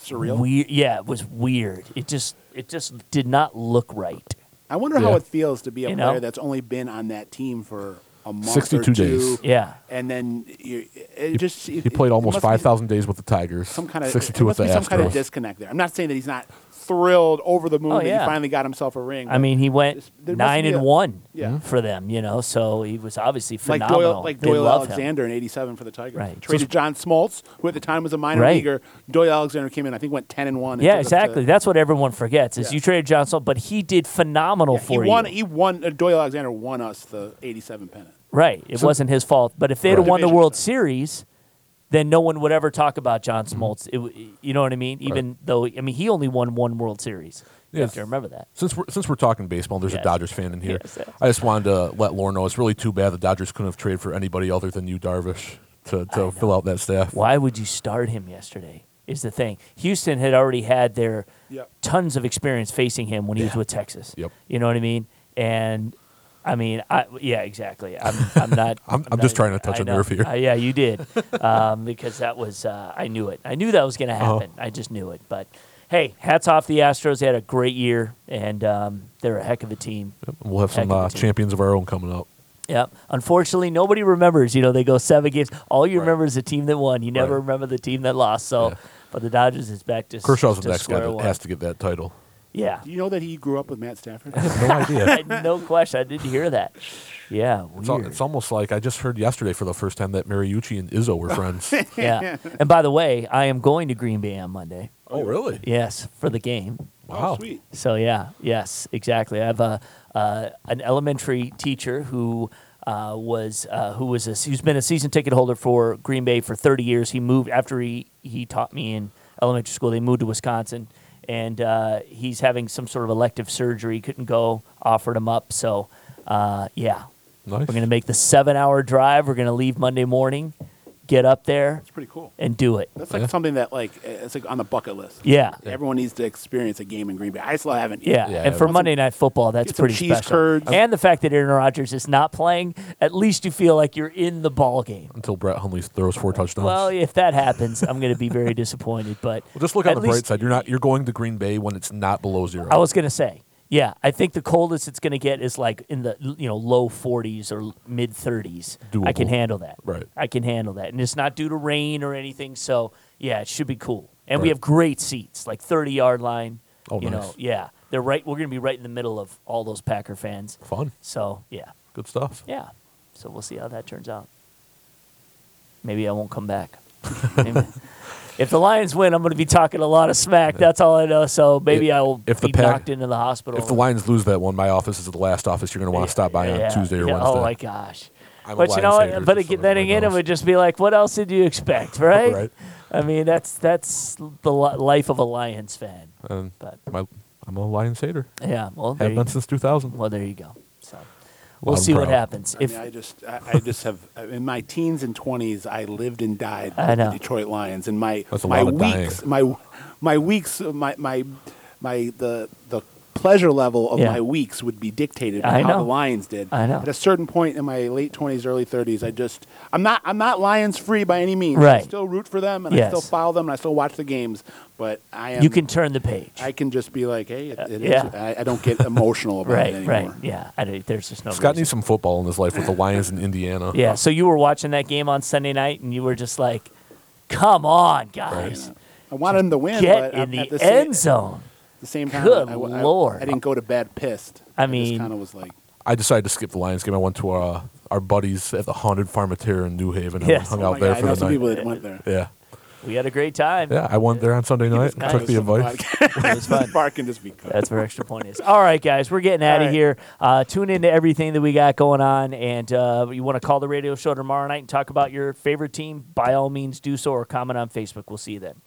Speaker 3: Surreal.
Speaker 1: Weird. Yeah, it was weird. It just, it just did not look right.
Speaker 3: I wonder how it feels to be a
Speaker 1: You
Speaker 3: player
Speaker 1: know?
Speaker 3: that's only been on that team for a month
Speaker 2: 62
Speaker 3: or two.
Speaker 2: days.
Speaker 1: Yeah.
Speaker 3: and then you, it just
Speaker 2: He played almost 5,000 days with the Tigers.
Speaker 3: Some kind of
Speaker 2: 62 with
Speaker 3: must
Speaker 2: the
Speaker 3: be some kind of disconnect there. I'm not saying that he's not thrilled over the moon
Speaker 1: Oh,
Speaker 3: that he finally got himself a ring.
Speaker 1: I mean, he went
Speaker 3: this- there must
Speaker 1: nine and
Speaker 3: a-
Speaker 1: one
Speaker 3: Yeah.
Speaker 1: for them, you know. So he was obviously
Speaker 3: like
Speaker 1: phenomenal.
Speaker 3: Doyle, like Doyle
Speaker 1: love him.
Speaker 3: Alexander in '87 for the Tigers.
Speaker 1: Right.
Speaker 3: Traded John Smoltz, who at the time was a minor
Speaker 1: Right.
Speaker 3: leaguer. Doyle Alexander came in, I think, went 10 and one. and
Speaker 1: Yeah,
Speaker 3: took us to-
Speaker 1: exactly. That's what everyone forgets is
Speaker 3: Yeah.
Speaker 1: you traded Johnson, but he did phenomenal
Speaker 3: Yeah, he
Speaker 1: for
Speaker 3: won.
Speaker 1: you.
Speaker 3: He won. Uh, Doyle Alexander won us the '87 pennant.
Speaker 1: Right. It wasn't his fault. But if they'd have won the World. Series, then no one would ever talk about John
Speaker 2: Mm-hmm.
Speaker 1: Smoltz. It you know what I mean? Even though I mean he only won one World Series. You have
Speaker 2: Yes.
Speaker 1: to remember that.
Speaker 2: Since we're since we're talking baseball, there's
Speaker 1: Yes.
Speaker 2: a Dodgers fan in here.
Speaker 1: Yes.
Speaker 2: I just wanted to let Lauren know it's really too bad the Dodgers couldn't have traded for anybody other than Yu, Darvish, to, to fill out that staff.
Speaker 1: Why would you start him yesterday? Is the thing. Houston had already had their
Speaker 3: Yep.
Speaker 1: tons of experience facing him when he was with Texas.
Speaker 2: Yep.
Speaker 1: You know what I mean? And I mean, I yeah, exactly. I'm, I'm not. (laughs)
Speaker 2: I'm- I'm
Speaker 1: not-
Speaker 2: just trying to touch
Speaker 1: I
Speaker 2: a
Speaker 1: know.
Speaker 2: nerve here.
Speaker 1: Uh, yeah, you did, um, because that was uh, I knew it. I knew that was going to
Speaker 2: Uh-huh.
Speaker 1: happen. I just knew it. But hey, hats off the Astros. They had a great year, and um, they're a heck of a team.
Speaker 2: We'll have some
Speaker 1: of
Speaker 2: uh, champions of our own coming up.
Speaker 1: Yep. Unfortunately, nobody remembers. You know, they go seven games. All you
Speaker 2: Right.
Speaker 1: remember is the team that won. You never
Speaker 2: Right.
Speaker 1: remember the team that lost. So,
Speaker 2: Yeah.
Speaker 1: but the Dodgers is back to
Speaker 2: Kershaw's the next guy that
Speaker 1: one.
Speaker 2: has to get that title.
Speaker 1: Yeah.
Speaker 3: Do you know that he grew up with Matt Stafford?
Speaker 2: No idea. (laughs)
Speaker 1: I no question. I didn't hear that. Yeah. Weird.
Speaker 2: It's, al- it's almost like I just heard yesterday for the first time that Mariucci and Izzo were friends. (laughs)
Speaker 1: yeah. And by the way, I am going to Green Bay on Monday.
Speaker 2: oh, really?
Speaker 1: Yes, for the game.
Speaker 3: Oh,
Speaker 2: Wow.
Speaker 3: sweet.
Speaker 1: So yeah, yes, exactly. I have a uh, an elementary teacher who uh, was uh, who was a, who's been a season ticket holder for Green Bay for 30 years. He moved after he he taught me in elementary school. They moved to Wisconsin, and uh, he's having some sort of elective surgery. Couldn't go. Offered him up. So uh, yeah,
Speaker 2: Nice.
Speaker 1: we're gonna make the seven hour drive. We're gonna leave Monday morning, get up there,
Speaker 3: It's pretty cool.
Speaker 1: and do it.
Speaker 3: That's like
Speaker 2: Yeah.
Speaker 3: something that like it's like on the bucket list.
Speaker 1: Yeah.
Speaker 3: Everyone needs to experience a game in Green Bay. I still haven't.
Speaker 1: Yeah,
Speaker 2: Yeah,
Speaker 1: and for
Speaker 3: once
Speaker 1: Monday
Speaker 3: a-
Speaker 1: Night Football, that's
Speaker 3: get some
Speaker 1: pretty
Speaker 3: cheese
Speaker 1: special.
Speaker 3: curds.
Speaker 1: And the fact that Aaron Rodgers is not playing, at least you feel like you're in the ball game.
Speaker 2: Until Brett Hundley throws four touchdowns.
Speaker 1: Well, if that happens, I'm going to be very (laughs) disappointed. But
Speaker 2: Well, just look on
Speaker 1: at
Speaker 2: the bright
Speaker 1: least-
Speaker 2: side. You're not. You're going to Green Bay when it's not below zero.
Speaker 1: I was going to say, yeah, I think the coldest it's going to get is like in the you know low 40s or mid 30s. I can handle that.
Speaker 2: Right.
Speaker 1: I can handle that, and it's not due to rain or anything. So yeah, it should be cool. And we have great seats, like 30 yard line.
Speaker 2: Oh,
Speaker 1: you
Speaker 2: nice.
Speaker 1: know, yeah, they're right. We're going to be right in the middle of all those Packer fans.
Speaker 2: Fun.
Speaker 1: So yeah.
Speaker 2: Good stuff.
Speaker 1: Yeah. So we'll see how that turns out. Maybe I won't come back. (laughs) If the Lions win, I'm going to be talking a lot of smack. That's all I know. So maybe
Speaker 2: If-
Speaker 1: I will
Speaker 2: if
Speaker 1: be
Speaker 2: Pack-
Speaker 1: knocked into the hospital.
Speaker 2: If the Lions lose that one, my office is the last office you're going to want to stop by
Speaker 1: Yeah,
Speaker 2: on Tuesday or. Wednesday.
Speaker 1: Oh my gosh.
Speaker 2: I'm
Speaker 1: but you know what? But again, then again, it would just be like, what else did you expect, (laughs) right?
Speaker 2: Right.
Speaker 1: I mean, that's that's the life of a Lions fan.
Speaker 2: And
Speaker 1: But
Speaker 2: my, I'm a Lions hater.
Speaker 1: yeah, well,
Speaker 2: Have been since 2000.
Speaker 1: well, there you go. So we'll
Speaker 2: Loud and
Speaker 1: see what
Speaker 2: proud.
Speaker 1: happens.
Speaker 3: I
Speaker 1: If
Speaker 3: mean, I just, I, I just have in my teens and twenties, I lived and died
Speaker 1: I
Speaker 3: with
Speaker 1: know.
Speaker 3: the Detroit Lions, and my
Speaker 2: That's a
Speaker 3: my
Speaker 2: lot of dying.
Speaker 3: weeks, my my weeks, my my my the the pleasure level of
Speaker 1: Yeah.
Speaker 3: my weeks would be dictated by
Speaker 1: I
Speaker 3: how
Speaker 1: know.
Speaker 3: the Lions did.
Speaker 1: I know.
Speaker 3: At a certain point in my late twenties, early thirties, I just, I'm not, I'm not Lions free by any means. I
Speaker 1: Right.
Speaker 3: still root for them, and I still follow them, and I still watch the games. But I am,
Speaker 1: you can turn the page.
Speaker 3: I can just be like, hey, it, it is.
Speaker 1: yeah.
Speaker 3: I, I don't get emotional about it
Speaker 1: right,
Speaker 3: anymore.
Speaker 1: right. Yeah. I don't, there's just no
Speaker 2: Scott
Speaker 1: reason.
Speaker 2: needs some football in his life with the Lions in Indiana. (laughs)
Speaker 1: Yeah, so you were watching that game on Sunday night, and you were just like, "Come on, guys,
Speaker 3: I wanted them to win,
Speaker 1: get
Speaker 3: but
Speaker 1: in
Speaker 3: at
Speaker 1: the,
Speaker 3: the same-
Speaker 1: end zone."
Speaker 3: At the same time,
Speaker 1: Good
Speaker 3: I, I-
Speaker 1: Lord.
Speaker 3: I didn't go to bed pissed.
Speaker 1: I
Speaker 3: just
Speaker 1: mean-
Speaker 3: kind of was like,
Speaker 2: I decided to skip the Lions game. I went to uh, our buddies at the Haunted Farmateer in New Haven and
Speaker 1: Yes.
Speaker 2: hung
Speaker 3: oh
Speaker 2: out there
Speaker 3: God, I
Speaker 2: for
Speaker 3: know
Speaker 2: the
Speaker 3: some
Speaker 2: night.
Speaker 3: people that went there.
Speaker 2: Yeah.
Speaker 1: We had a great time.
Speaker 2: Yeah, I went there on Sunday night.
Speaker 3: Just
Speaker 2: Took the
Speaker 3: some
Speaker 2: advice. (laughs)
Speaker 1: It was fun.
Speaker 3: Bar just be cut.
Speaker 1: That's where extra point is. All right, guys, we're getting out of
Speaker 3: right.
Speaker 1: here. Uh, tune into everything that we got going on, and uh, you want to call the radio show tomorrow night and talk about your favorite team? By all means, do so, or comment on Facebook. We'll see you then.